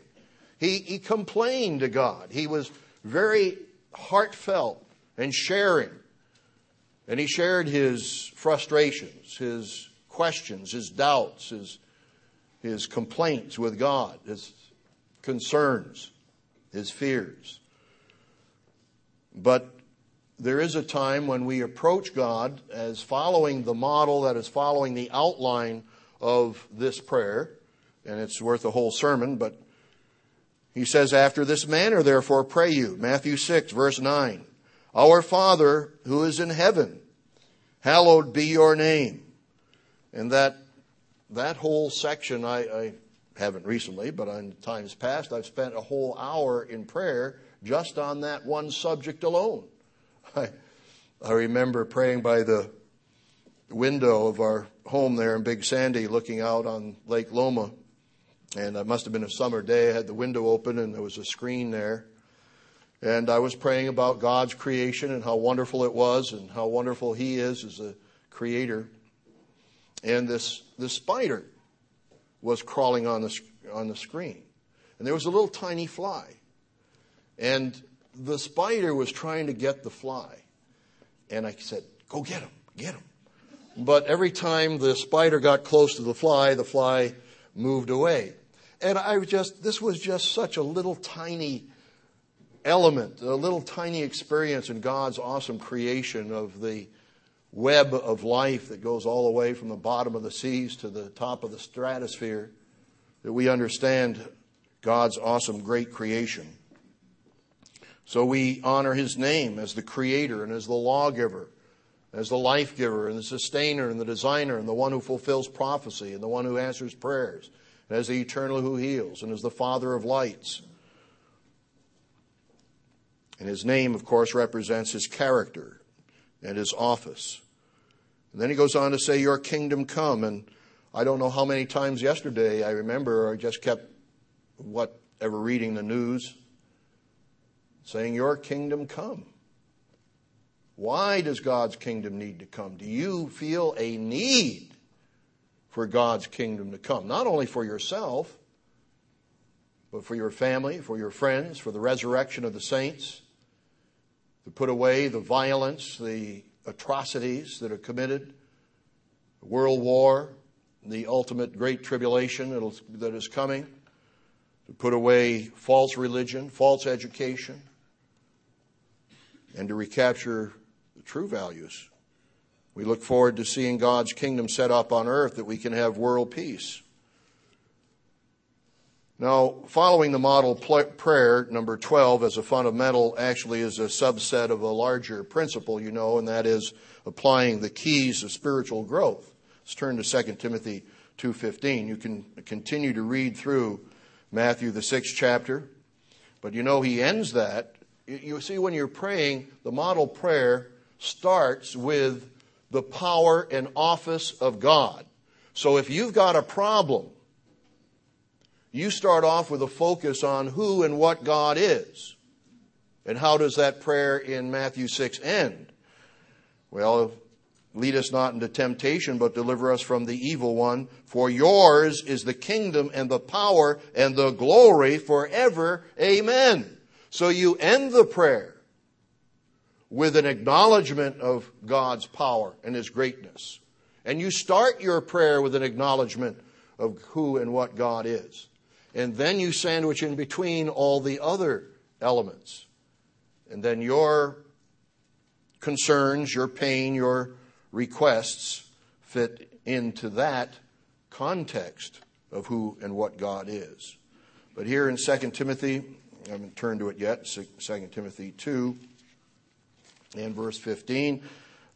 He, he complained to God. He was very heartfelt and sharing. And he shared his frustrations, his questions, his doubts, his, his complaints with God, his concerns, his fears. But there is a time when we approach God as following the model that is following the outline of this prayer, and it's worth a whole sermon, but he says, After this manner, therefore, pray you. Matthew 6, verse 9. Our Father who is in heaven, hallowed be your name. And that, that whole section, I, I haven't recently, but in times past, I've spent a whole hour in prayer just on that one subject alone. I, I remember praying by the window of our home there in Big Sandy, looking out on Lake Loma. And it must have been a summer day. I had the window open and there was a screen there. And I was praying about God's creation and how wonderful it was and how wonderful He is as a creator. And this, this spider was crawling on the, on the screen. And there was a little tiny fly. And the spider was trying to get the fly. And I said, Go get him, get him. but every time the spider got close to the fly, the fly moved away. And I just, this was just such a little tiny element, a little tiny experience in God's awesome creation of the web of life that goes all the way from the bottom of the seas to the top of the stratosphere, that we understand God's awesome great creation. So we honor his name as the creator and as the lawgiver, as the life giver and the sustainer and the designer and the one who fulfills prophecy and the one who answers prayers, and as the eternal who heals and as the father of lights. And his name, of course, represents his character and his office. And then he goes on to say, Your kingdom come. And I don't know how many times yesterday I remember I just kept whatever reading the news saying, Your kingdom come. Why does God's kingdom need to come? Do you feel a need for God's kingdom to come? Not only for yourself, but for your family, for your friends, for the resurrection of the saints, to put away the violence, the atrocities that are committed, world war, the ultimate great tribulation that is coming, to put away false religion, false education, and to recapture the true values. We look forward to seeing God's kingdom set up on earth that we can have world peace. Now, following the model prayer, number 12, as a fundamental, actually is a subset of a larger principle, you know, and that is applying the keys of spiritual growth. Let's turn to 2 Timothy 2.15. You can continue to read through Matthew, the sixth chapter, but you know he ends that. You see, when you're praying, the model prayer starts with the power and office of God. So if you've got a problem, you start off with a focus on who and what God is. And how does that prayer in Matthew 6 end? Well, lead us not into temptation, but deliver us from the evil one. For yours is the kingdom and the power and the glory forever. Amen. So you end the prayer with an acknowledgement of God's power and His greatness. And you start your prayer with an acknowledgement of who and what God is. And then you sandwich in between all the other elements. And then your concerns, your pain, your requests fit into that context of who and what God is. But here in 2 Timothy, I haven't turned to it yet, 2 Timothy 2 and verse 15.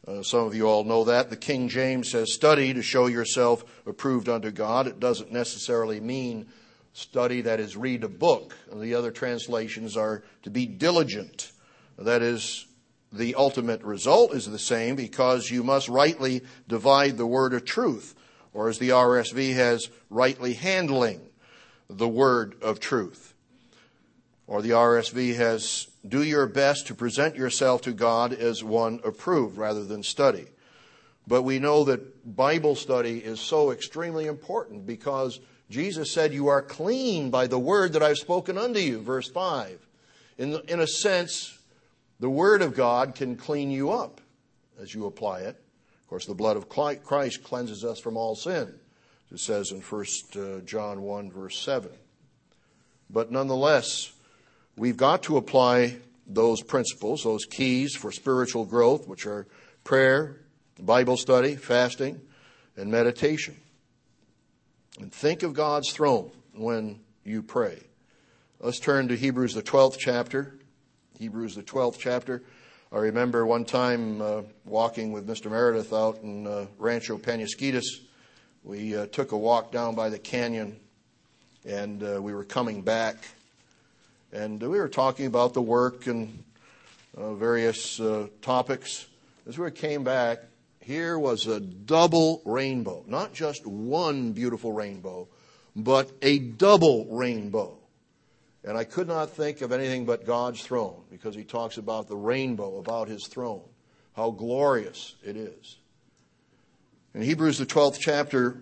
Uh, some of you all know that. The King James says, Study to show yourself approved unto God. It doesn't necessarily mean study, that is, read a book. The other translations are to be diligent. That is, the ultimate result is the same because you must rightly divide the word of truth, or as the RSV has, rightly handling the word of truth. Or the RSV has, do your best to present yourself to God as one approved rather than study. But we know that Bible study is so extremely important because Jesus said, You are clean by the word that I've spoken unto you, verse 5. In, in a sense, the word of God can clean you up as you apply it. Of course, the blood of Christ cleanses us from all sin, it says in 1 uh, John 1, verse 7. But nonetheless, we've got to apply those principles, those keys for spiritual growth, which are prayer, Bible study, fasting, and meditation. And think of God's throne when you pray. Let's turn to Hebrews, the 12th chapter. Hebrews, the 12th chapter. I remember one time uh, walking with Mr. Meredith out in uh, Rancho Penasquitos. We uh, took a walk down by the canyon and uh, we were coming back. And we were talking about the work and uh, various uh, topics. As we came back, here was a double rainbow. Not just one beautiful rainbow, but a double rainbow. And I could not think of anything but God's throne because he talks about the rainbow, about his throne, how glorious it is. In Hebrews, the 12th chapter,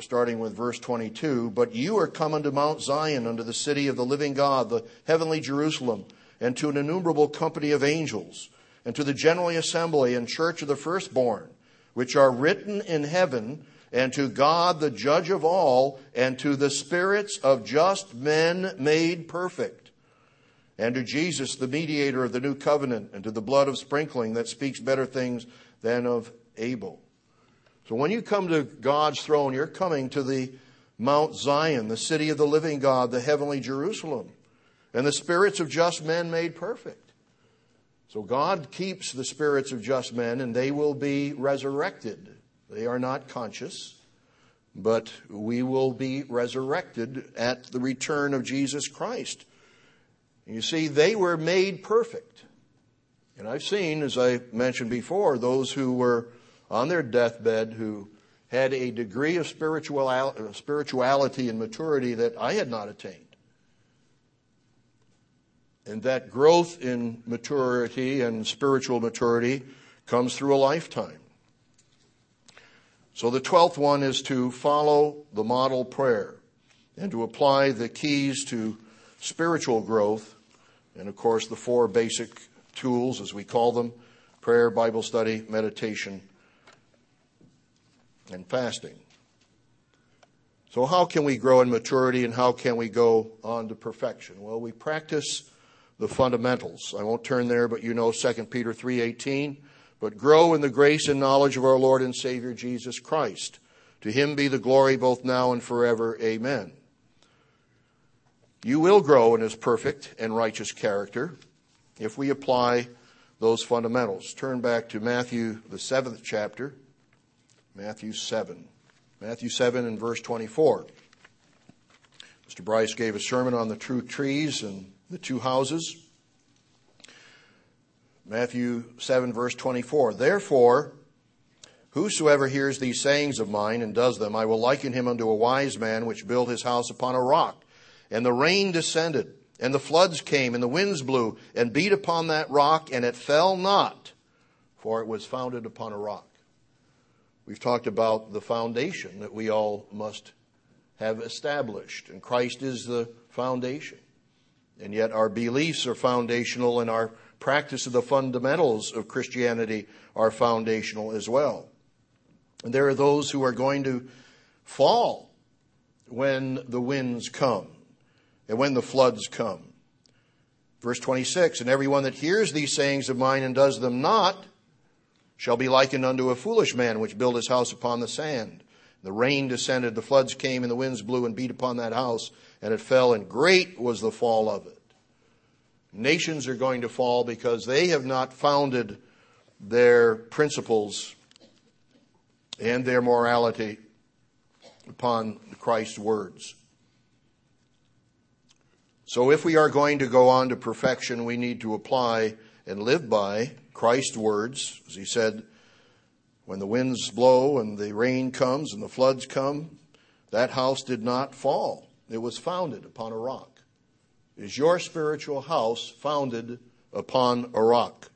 starting with verse 22, but you are come unto Mount Zion, unto the city of the living God, the heavenly Jerusalem, and to an innumerable company of angels and to the general assembly and church of the firstborn, which are written in heaven, and to God the judge of all, and to the spirits of just men made perfect, and to Jesus the mediator of the new covenant, and to the blood of sprinkling that speaks better things than of Abel. So when you come to God's throne, you're coming to the Mount Zion, the city of the living God, the heavenly Jerusalem, and the spirits of just men made perfect. So God keeps the spirits of just men, and they will be resurrected. They are not conscious, but we will be resurrected at the return of Jesus Christ. You see, they were made perfect. And I've seen, as I mentioned before, those who were on their deathbed who had a degree of uh, spirituality and maturity that I had not attained. And that growth in maturity and spiritual maturity comes through a lifetime. So the twelfth one is to follow the model prayer and to apply the keys to spiritual growth. And of course, the four basic tools, as we call them prayer, Bible study, meditation, and fasting. So, how can we grow in maturity and how can we go on to perfection? Well, we practice the fundamentals. I won't turn there, but you know 2 Peter 3:18, but grow in the grace and knowledge of our Lord and Savior Jesus Christ. To him be the glory both now and forever. Amen. You will grow in his perfect and righteous character if we apply those fundamentals. Turn back to Matthew the 7th chapter. Matthew 7. Matthew 7 and verse 24. Mr. Bryce gave a sermon on the true trees and the two houses. Matthew 7 verse 24. Therefore, whosoever hears these sayings of mine and does them, I will liken him unto a wise man which built his house upon a rock. And the rain descended, and the floods came, and the winds blew, and beat upon that rock, and it fell not, for it was founded upon a rock. We've talked about the foundation that we all must have established, and Christ is the foundation. And yet our beliefs are foundational, and our practice of the fundamentals of Christianity are foundational as well. And there are those who are going to fall when the winds come and when the floods come. Verse 26 And everyone that hears these sayings of mine and does them not, shall be likened unto a foolish man which built his house upon the sand. The rain descended, the floods came, and the winds blew and beat upon that house, and it fell, and great was the fall of it. Nations are going to fall because they have not founded their principles and their morality upon Christ's words. So if we are going to go on to perfection, we need to apply and live by Christ's words, as he said, when the winds blow and the rain comes and the floods come, that house did not fall. It was founded upon a rock. Is your spiritual house founded upon a rock?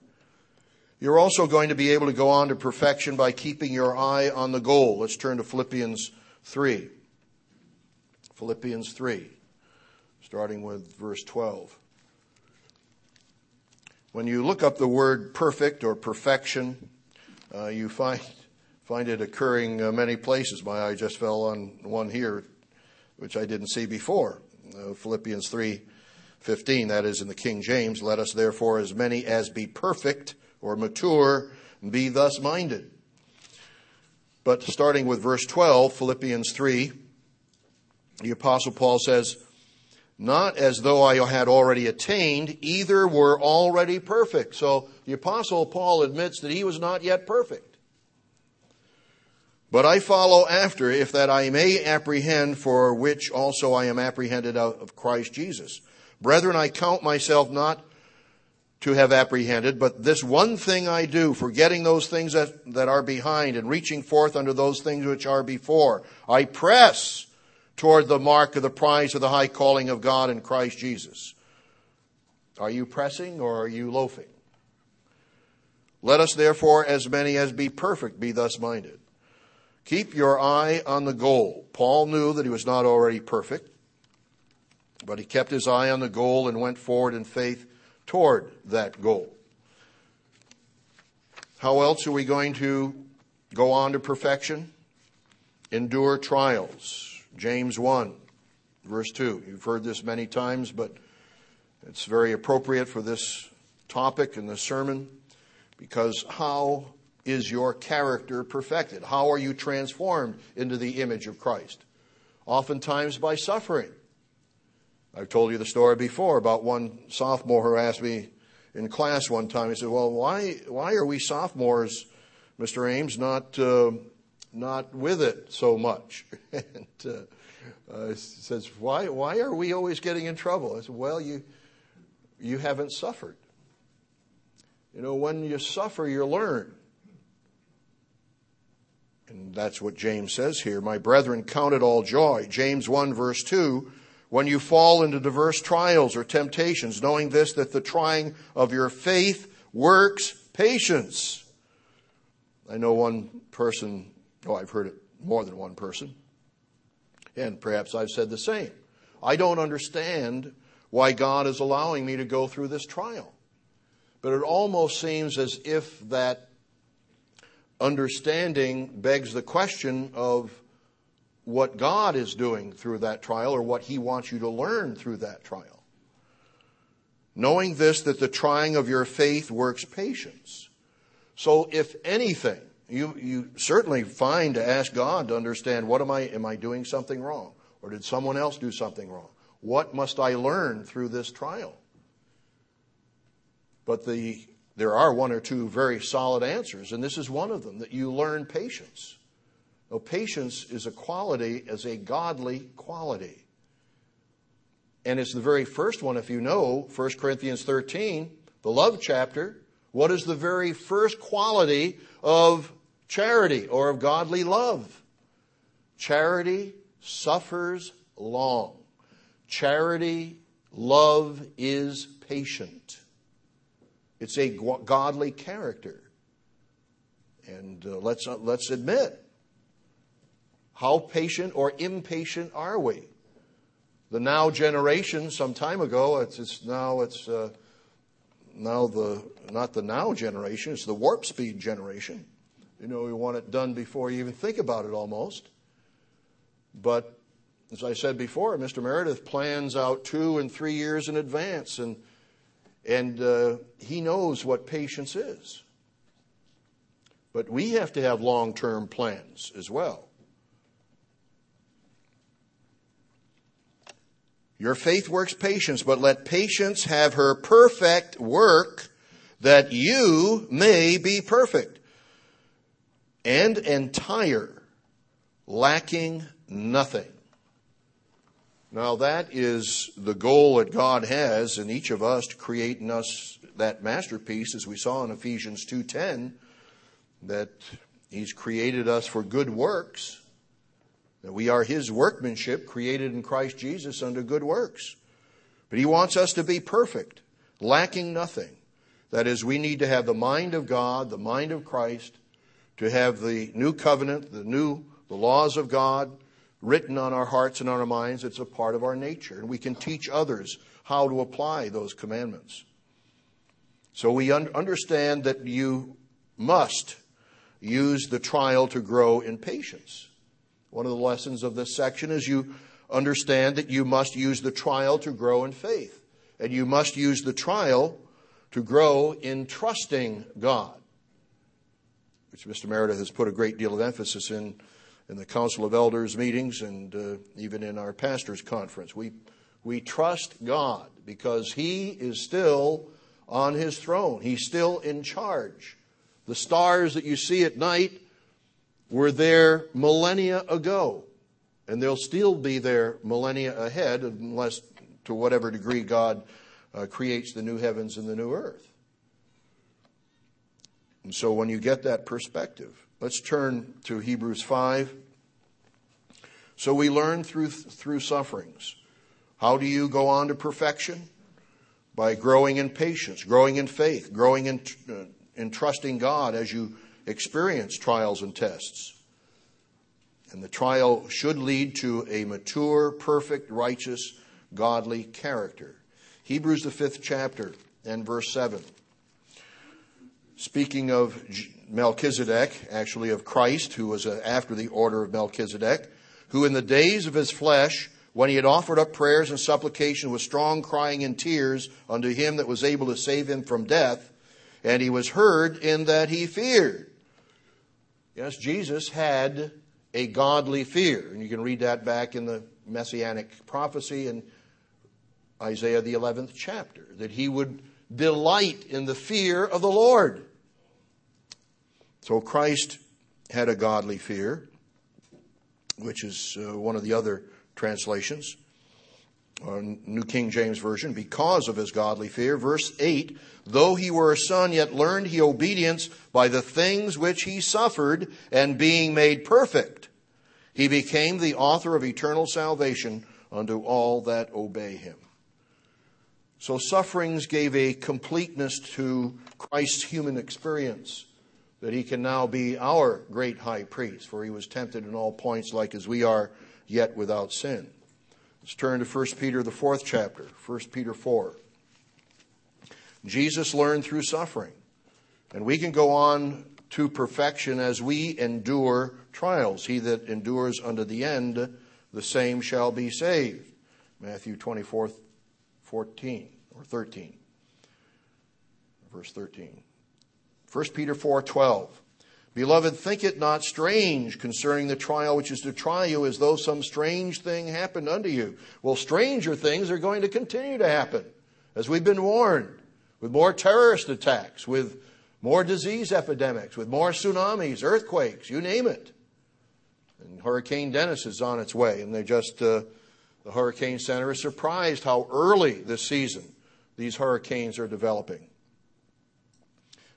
You're also going to be able to go on to perfection by keeping your eye on the goal. Let's turn to Philippians 3. Philippians 3, starting with verse 12. When you look up the word perfect or perfection, uh, you find, find it occurring uh, many places. My eye just fell on one here, which I didn't see before. Uh, Philippians 3 15, that is in the King James. Let us therefore, as many as be perfect or mature, be thus minded. But starting with verse 12, Philippians 3, the Apostle Paul says, not as though I had already attained, either were already perfect. So the apostle Paul admits that he was not yet perfect. But I follow after, if that I may apprehend for which also I am apprehended out of Christ Jesus. Brethren, I count myself not to have apprehended, but this one thing I do, forgetting those things that, that are behind and reaching forth unto those things which are before. I press toward the mark of the prize of the high calling of God in Christ Jesus. Are you pressing or are you loafing? Let us therefore, as many as be perfect, be thus minded. Keep your eye on the goal. Paul knew that he was not already perfect, but he kept his eye on the goal and went forward in faith toward that goal. How else are we going to go on to perfection, endure trials. James 1, verse 2. You've heard this many times, but it's very appropriate for this topic in the sermon because how is your character perfected? How are you transformed into the image of Christ? Oftentimes by suffering. I've told you the story before about one sophomore who asked me in class one time. He said, "Well, why why are we sophomores, Mr. Ames, not uh, not with it so much?" and uh, uh, says, "Why why are we always getting in trouble?" I said, "Well, you you haven't suffered. You know, when you suffer, you learn." And that's what James says here. My brethren, count it all joy. James 1 verse 2 when you fall into diverse trials or temptations, knowing this, that the trying of your faith works patience. I know one person, oh, I've heard it more than one person, and perhaps I've said the same. I don't understand why God is allowing me to go through this trial. But it almost seems as if that understanding begs the question of what God is doing through that trial or what He wants you to learn through that trial. Knowing this, that the trying of your faith works patience. So if anything, you, you certainly find to ask God to understand what am I, am I doing something wrong? Or did someone else do something wrong? What must I learn through this trial? But the, there are one or two very solid answers, and this is one of them that you learn patience. Now, patience is a quality, as a godly quality. And it's the very first one, if you know 1 Corinthians 13, the love chapter. What is the very first quality of charity or of godly love? Charity suffers long. Charity, love is patient. It's a godly character. And uh, let's, uh, let's admit, how patient or impatient are we? The now generation, some time ago, it's, it's now it's uh, now the not the now generation, it's the warp speed generation. You know, we want it done before you even think about it almost. But as I said before, Mr. Meredith plans out two and three years in advance, and and uh, he knows what patience is. But we have to have long term plans as well. Your faith works patience, but let patience have her perfect work that you may be perfect and entire, lacking nothing. Now that is the goal that God has in each of us to create in us that masterpiece as we saw in Ephesians 2:10 that he's created us for good works that we are His workmanship created in Christ Jesus unto good works. But He wants us to be perfect, lacking nothing. That is, we need to have the mind of God, the mind of Christ, to have the new covenant, the new, the laws of God written on our hearts and on our minds. It's a part of our nature. And we can teach others how to apply those commandments. So we un- understand that you must use the trial to grow in patience. One of the lessons of this section is you understand that you must use the trial to grow in faith. And you must use the trial to grow in trusting God, which Mr. Meredith has put a great deal of emphasis in in the Council of Elders meetings and uh, even in our pastors' conference. We, we trust God because He is still on His throne, He's still in charge. The stars that you see at night were there millennia ago, and they'll still be there millennia ahead, unless to whatever degree God uh, creates the new heavens and the new earth. And so when you get that perspective, let's turn to Hebrews 5. So we learn through, through sufferings. How do you go on to perfection? By growing in patience, growing in faith, growing in, uh, in trusting God as you experience trials and tests. And the trial should lead to a mature, perfect, righteous, godly character. Hebrews, the fifth chapter, and verse 7 speaking of Melchizedek, actually of Christ, who was uh, after the order of Melchizedek, who in the days of his flesh, when he had offered up prayers and supplication with strong crying and tears unto him that was able to save him from death, and he was heard in that he feared. Yes, Jesus had a godly fear, and you can read that back in the messianic prophecy in Isaiah the 11th chapter, that he would delight in the fear of the Lord. So Christ had a godly fear, which is uh, one of the other translations. Uh, New King James Version, because of his godly fear. Verse 8, though he were a son, yet learned he obedience by the things which he suffered, and being made perfect, he became the author of eternal salvation unto all that obey him. So sufferings gave a completeness to Christ's human experience that he can now be our great high priest, for he was tempted in all points like as we are, yet without sin. Let's turn to 1 Peter, the fourth chapter, 1 Peter 4. Jesus learned through suffering, and we can go on to perfection as we endure trials. He that endures unto the end, the same shall be saved. Matthew 24, 14 or 13. Verse 13. 1 Peter 4:12. Beloved, think it not strange concerning the trial which is to try you as though some strange thing happened unto you. Well, stranger things are going to continue to happen, as we've been warned, with more terrorist attacks, with more disease epidemics, with more tsunamis, earthquakes, you name it. And Hurricane Dennis is on its way, and they just, uh, the Hurricane Center is surprised how early this season these hurricanes are developing.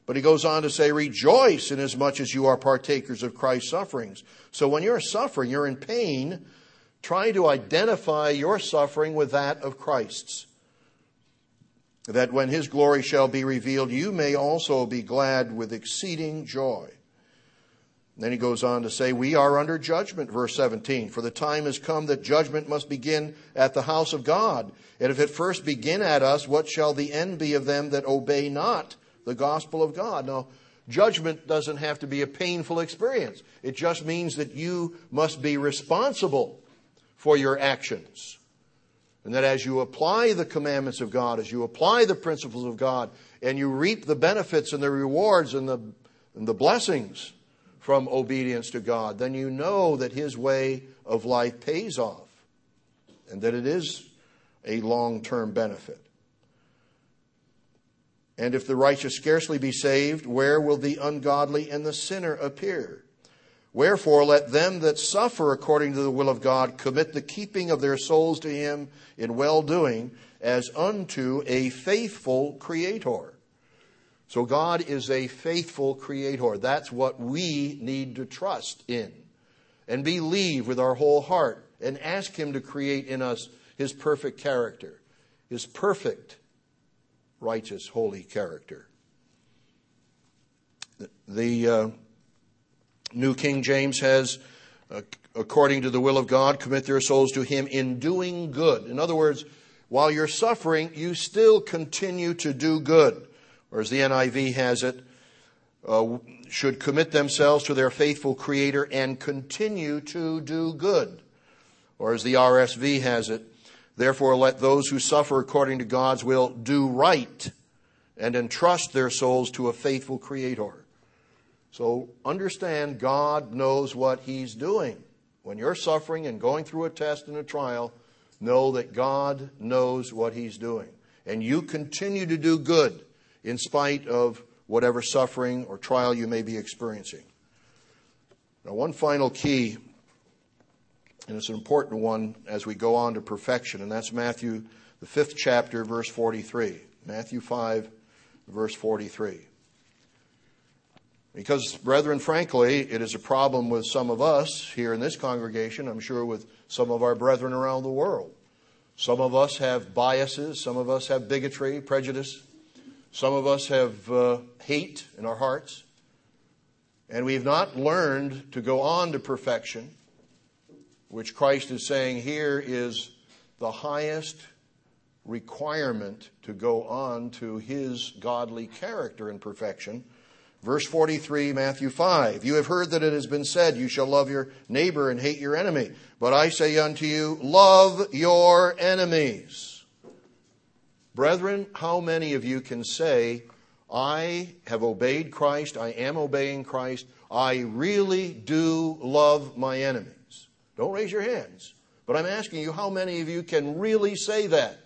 But he goes on to say, rejoice inasmuch as you are partakers of Christ's sufferings. So when you're suffering, you're in pain, try to identify your suffering with that of Christ's. That when his glory shall be revealed, you may also be glad with exceeding joy. Then he goes on to say, We are under judgment, verse 17. For the time has come that judgment must begin at the house of God. And if it first begin at us, what shall the end be of them that obey not? The gospel of God. Now, judgment doesn't have to be a painful experience. It just means that you must be responsible for your actions. And that as you apply the commandments of God, as you apply the principles of God, and you reap the benefits and the rewards and the, and the blessings from obedience to God, then you know that His way of life pays off and that it is a long term benefit. And if the righteous scarcely be saved, where will the ungodly and the sinner appear? Wherefore, let them that suffer according to the will of God commit the keeping of their souls to Him in well doing as unto a faithful Creator. So, God is a faithful Creator. That's what we need to trust in and believe with our whole heart and ask Him to create in us His perfect character, His perfect righteous, holy character. The uh, New King James has, uh, according to the will of God, commit their souls to Him in doing good. In other words, while you're suffering, you still continue to do good. Or as the NIV has it, uh, should commit themselves to their faithful Creator and continue to do good. Or as the RSV has it, Therefore, let those who suffer according to God's will do right and entrust their souls to a faithful Creator. So understand God knows what He's doing. When you're suffering and going through a test and a trial, know that God knows what He's doing. And you continue to do good in spite of whatever suffering or trial you may be experiencing. Now, one final key and it's an important one as we go on to perfection, and that's Matthew, the fifth chapter, verse 43. Matthew 5, verse 43. Because, brethren, frankly, it is a problem with some of us here in this congregation, I'm sure with some of our brethren around the world. Some of us have biases, some of us have bigotry, prejudice, some of us have uh, hate in our hearts, and we've not learned to go on to perfection which Christ is saying here is the highest requirement to go on to his godly character and perfection. Verse 43, Matthew 5. You have heard that it has been said, You shall love your neighbor and hate your enemy. But I say unto you, Love your enemies. Brethren, how many of you can say, I have obeyed Christ, I am obeying Christ, I really do love my enemies? Don't raise your hands. But I'm asking you, how many of you can really say that?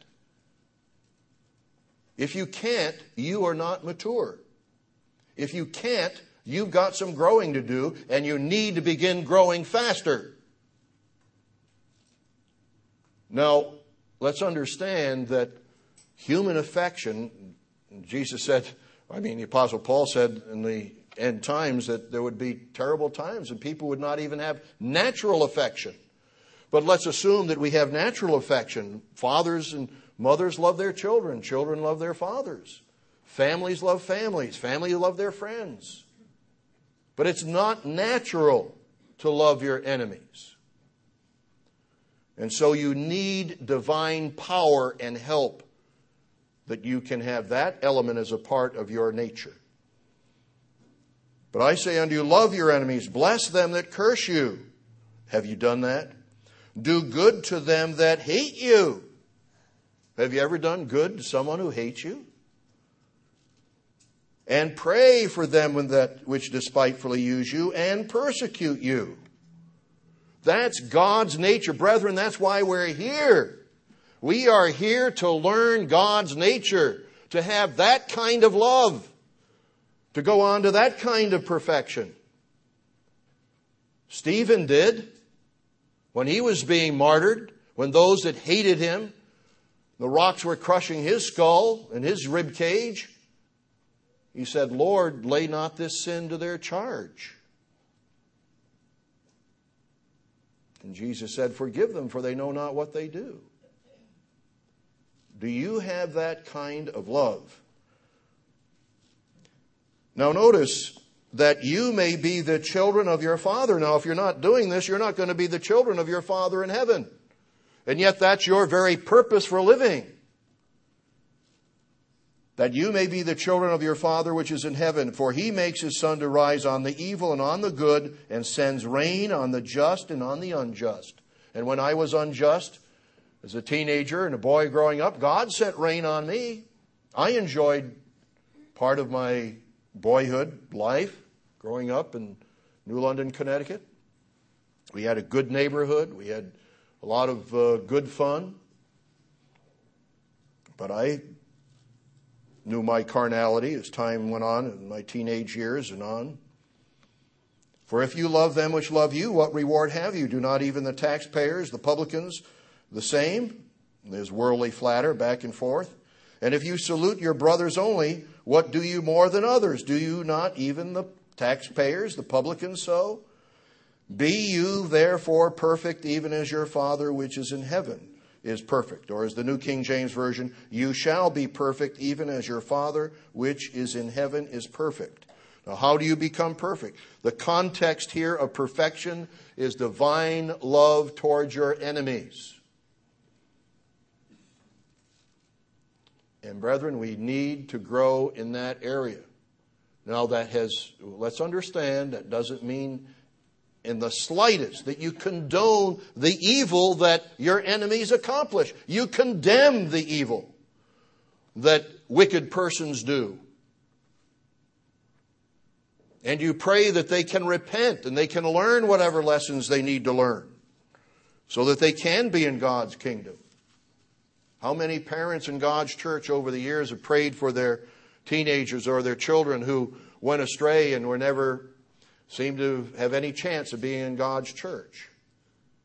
If you can't, you are not mature. If you can't, you've got some growing to do and you need to begin growing faster. Now, let's understand that human affection, Jesus said, I mean, the Apostle Paul said in the end times that there would be terrible times and people would not even have natural affection. But let's assume that we have natural affection. Fathers and mothers love their children, children love their fathers. Families love families. Families love their friends. But it's not natural to love your enemies. And so you need divine power and help that you can have that element as a part of your nature. But I say unto you, love your enemies, bless them that curse you. Have you done that? Do good to them that hate you. Have you ever done good to someone who hates you? and pray for them that which despitefully use you and persecute you. That's God's nature. Brethren, that's why we're here. We are here to learn God's nature, to have that kind of love, to go on to that kind of perfection. Stephen did. When he was being martyred, when those that hated him, the rocks were crushing his skull and his rib cage, he said, Lord, lay not this sin to their charge. And Jesus said, Forgive them, for they know not what they do. Do you have that kind of love? Now, notice that you may be the children of your Father. Now, if you're not doing this, you're not going to be the children of your Father in heaven. And yet, that's your very purpose for living that you may be the children of your Father which is in heaven. For he makes his sun to rise on the evil and on the good, and sends rain on the just and on the unjust. And when I was unjust, as a teenager and a boy growing up, God sent rain on me. I enjoyed part of my boyhood life growing up in New London, Connecticut. We had a good neighborhood. We had a lot of uh, good fun. But I knew my carnality as time went on in my teenage years and on. For if you love them which love you, what reward have you? Do not even the taxpayers, the publicans, the same? There's worldly flatter back and forth. And if you salute your brothers only, what do you more than others? Do you not even the taxpayers, the publicans, so? Be you therefore perfect, even as your Father which is in heaven is perfect. Or as the New King James Version, you shall be perfect even as your Father which is in heaven is perfect. Now, how do you become perfect? The context here of perfection is divine love towards your enemies. And brethren, we need to grow in that area. Now, that has, let's understand, that doesn't mean in the slightest that you condone the evil that your enemies accomplish. You condemn the evil that wicked persons do. And you pray that they can repent and they can learn whatever lessons they need to learn so that they can be in God's kingdom. How many parents in God's church over the years have prayed for their teenagers or their children who went astray and were never seemed to have any chance of being in God's church.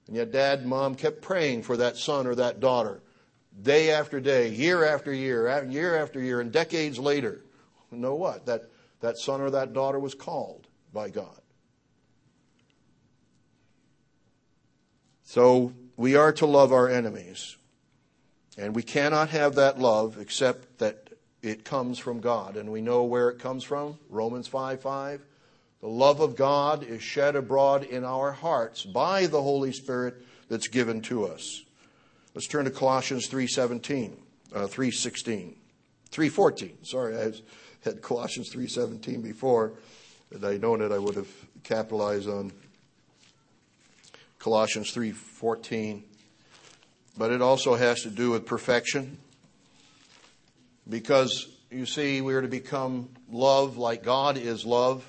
And yet, dad and mom kept praying for that son or that daughter day after day, year after year, year after year, and decades later. Know what? That, that son or that daughter was called by God. So, we are to love our enemies. And we cannot have that love except that it comes from God. And we know where it comes from Romans 5 5. The love of God is shed abroad in our hearts by the Holy Spirit that's given to us. Let's turn to Colossians 3:17, uh, 3:16, 3:14. Sorry, I had Colossians 3.17 before, and I known it, I would have capitalized on Colossians 3.14. But it also has to do with perfection. Because, you see, we are to become love like God is love,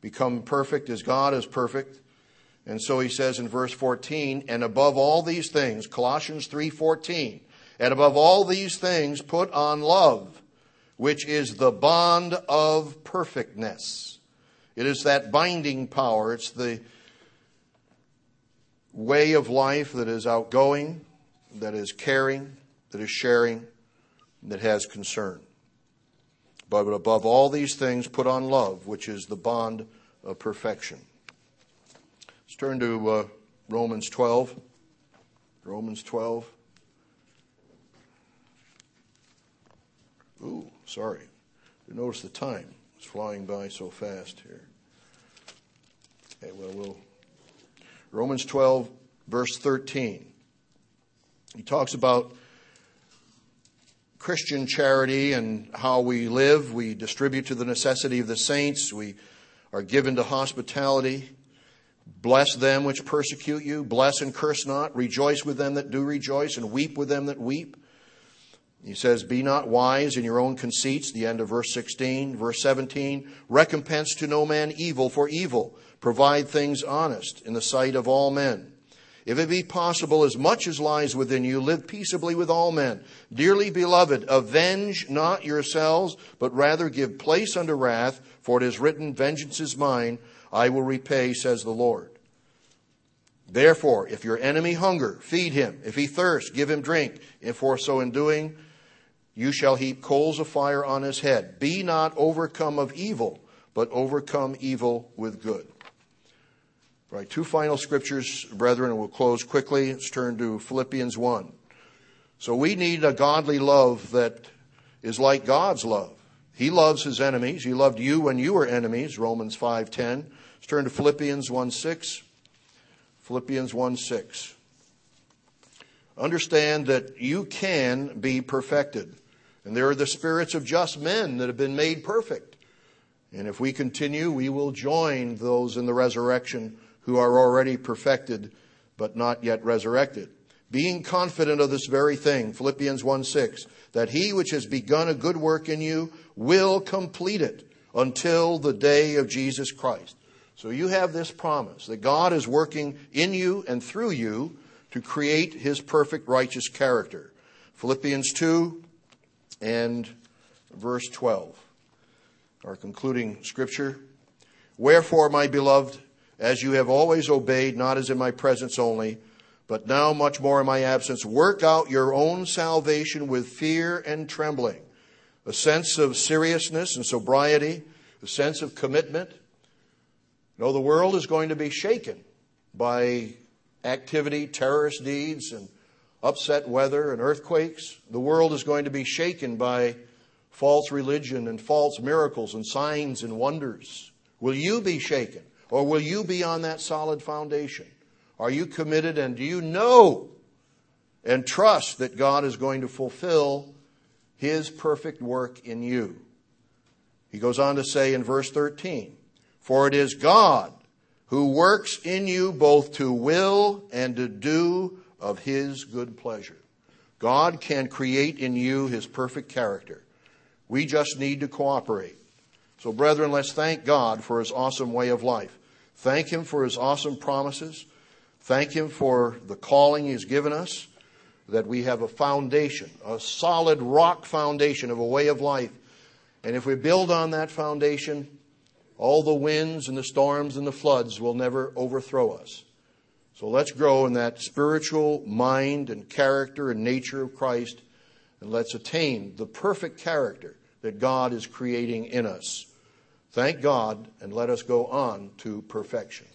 become perfect as God is perfect. And so he says in verse 14, and above all these things, Colossians 3:14, and above all these things put on love, which is the bond of perfectness. It is that binding power, it's the way of life that is outgoing, that is caring, that is sharing, that has concern. But above all these things, put on love, which is the bond of perfection. Let's turn to uh, Romans 12. Romans 12. Ooh, sorry. You notice the time. It's flying by so fast here. Okay, well, we'll. Romans 12, verse 13. He talks about Christian charity and how we live. We distribute to the necessity of the saints. We are given to hospitality. Bless them which persecute you. Bless and curse not. Rejoice with them that do rejoice, and weep with them that weep. He says, Be not wise in your own conceits, the end of verse 16. Verse 17, recompense to no man evil for evil. Provide things honest in the sight of all men. If it be possible, as much as lies within you, live peaceably with all men. Dearly beloved, avenge not yourselves, but rather give place unto wrath, for it is written, Vengeance is mine, I will repay, says the Lord. Therefore, if your enemy hunger, feed him. If he thirst, give him drink. If for so in doing, you shall heap coals of fire on his head. Be not overcome of evil, but overcome evil with good. Right, two final scriptures, brethren, and we'll close quickly. Let's turn to Philippians 1. So we need a godly love that is like God's love. He loves his enemies. He loved you when you were enemies, Romans 5:10. Let's turn to Philippians 1:6. Philippians 1:6. Understand that you can be perfected. And there are the spirits of just men that have been made perfect. And if we continue, we will join those in the resurrection who are already perfected but not yet resurrected. Being confident of this very thing, Philippians 1 6, that he which has begun a good work in you will complete it until the day of Jesus Christ. So you have this promise that God is working in you and through you to create his perfect righteous character. Philippians 2 and verse 12. Our concluding scripture. Wherefore, my beloved, as you have always obeyed, not as in my presence only, but now much more in my absence, work out your own salvation with fear and trembling. A sense of seriousness and sobriety, a sense of commitment. No, the world is going to be shaken by activity, terrorist deeds, and upset weather and earthquakes. The world is going to be shaken by false religion and false miracles and signs and wonders. Will you be shaken? Or will you be on that solid foundation? Are you committed and do you know and trust that God is going to fulfill His perfect work in you? He goes on to say in verse 13, For it is God who works in you both to will and to do of his good pleasure. God can create in you his perfect character. We just need to cooperate. So, brethren, let's thank God for his awesome way of life. Thank him for his awesome promises. Thank him for the calling he's given us, that we have a foundation, a solid rock foundation of a way of life. And if we build on that foundation, all the winds and the storms and the floods will never overthrow us. So let's grow in that spiritual mind and character and nature of Christ, and let's attain the perfect character that God is creating in us. Thank God, and let us go on to perfection.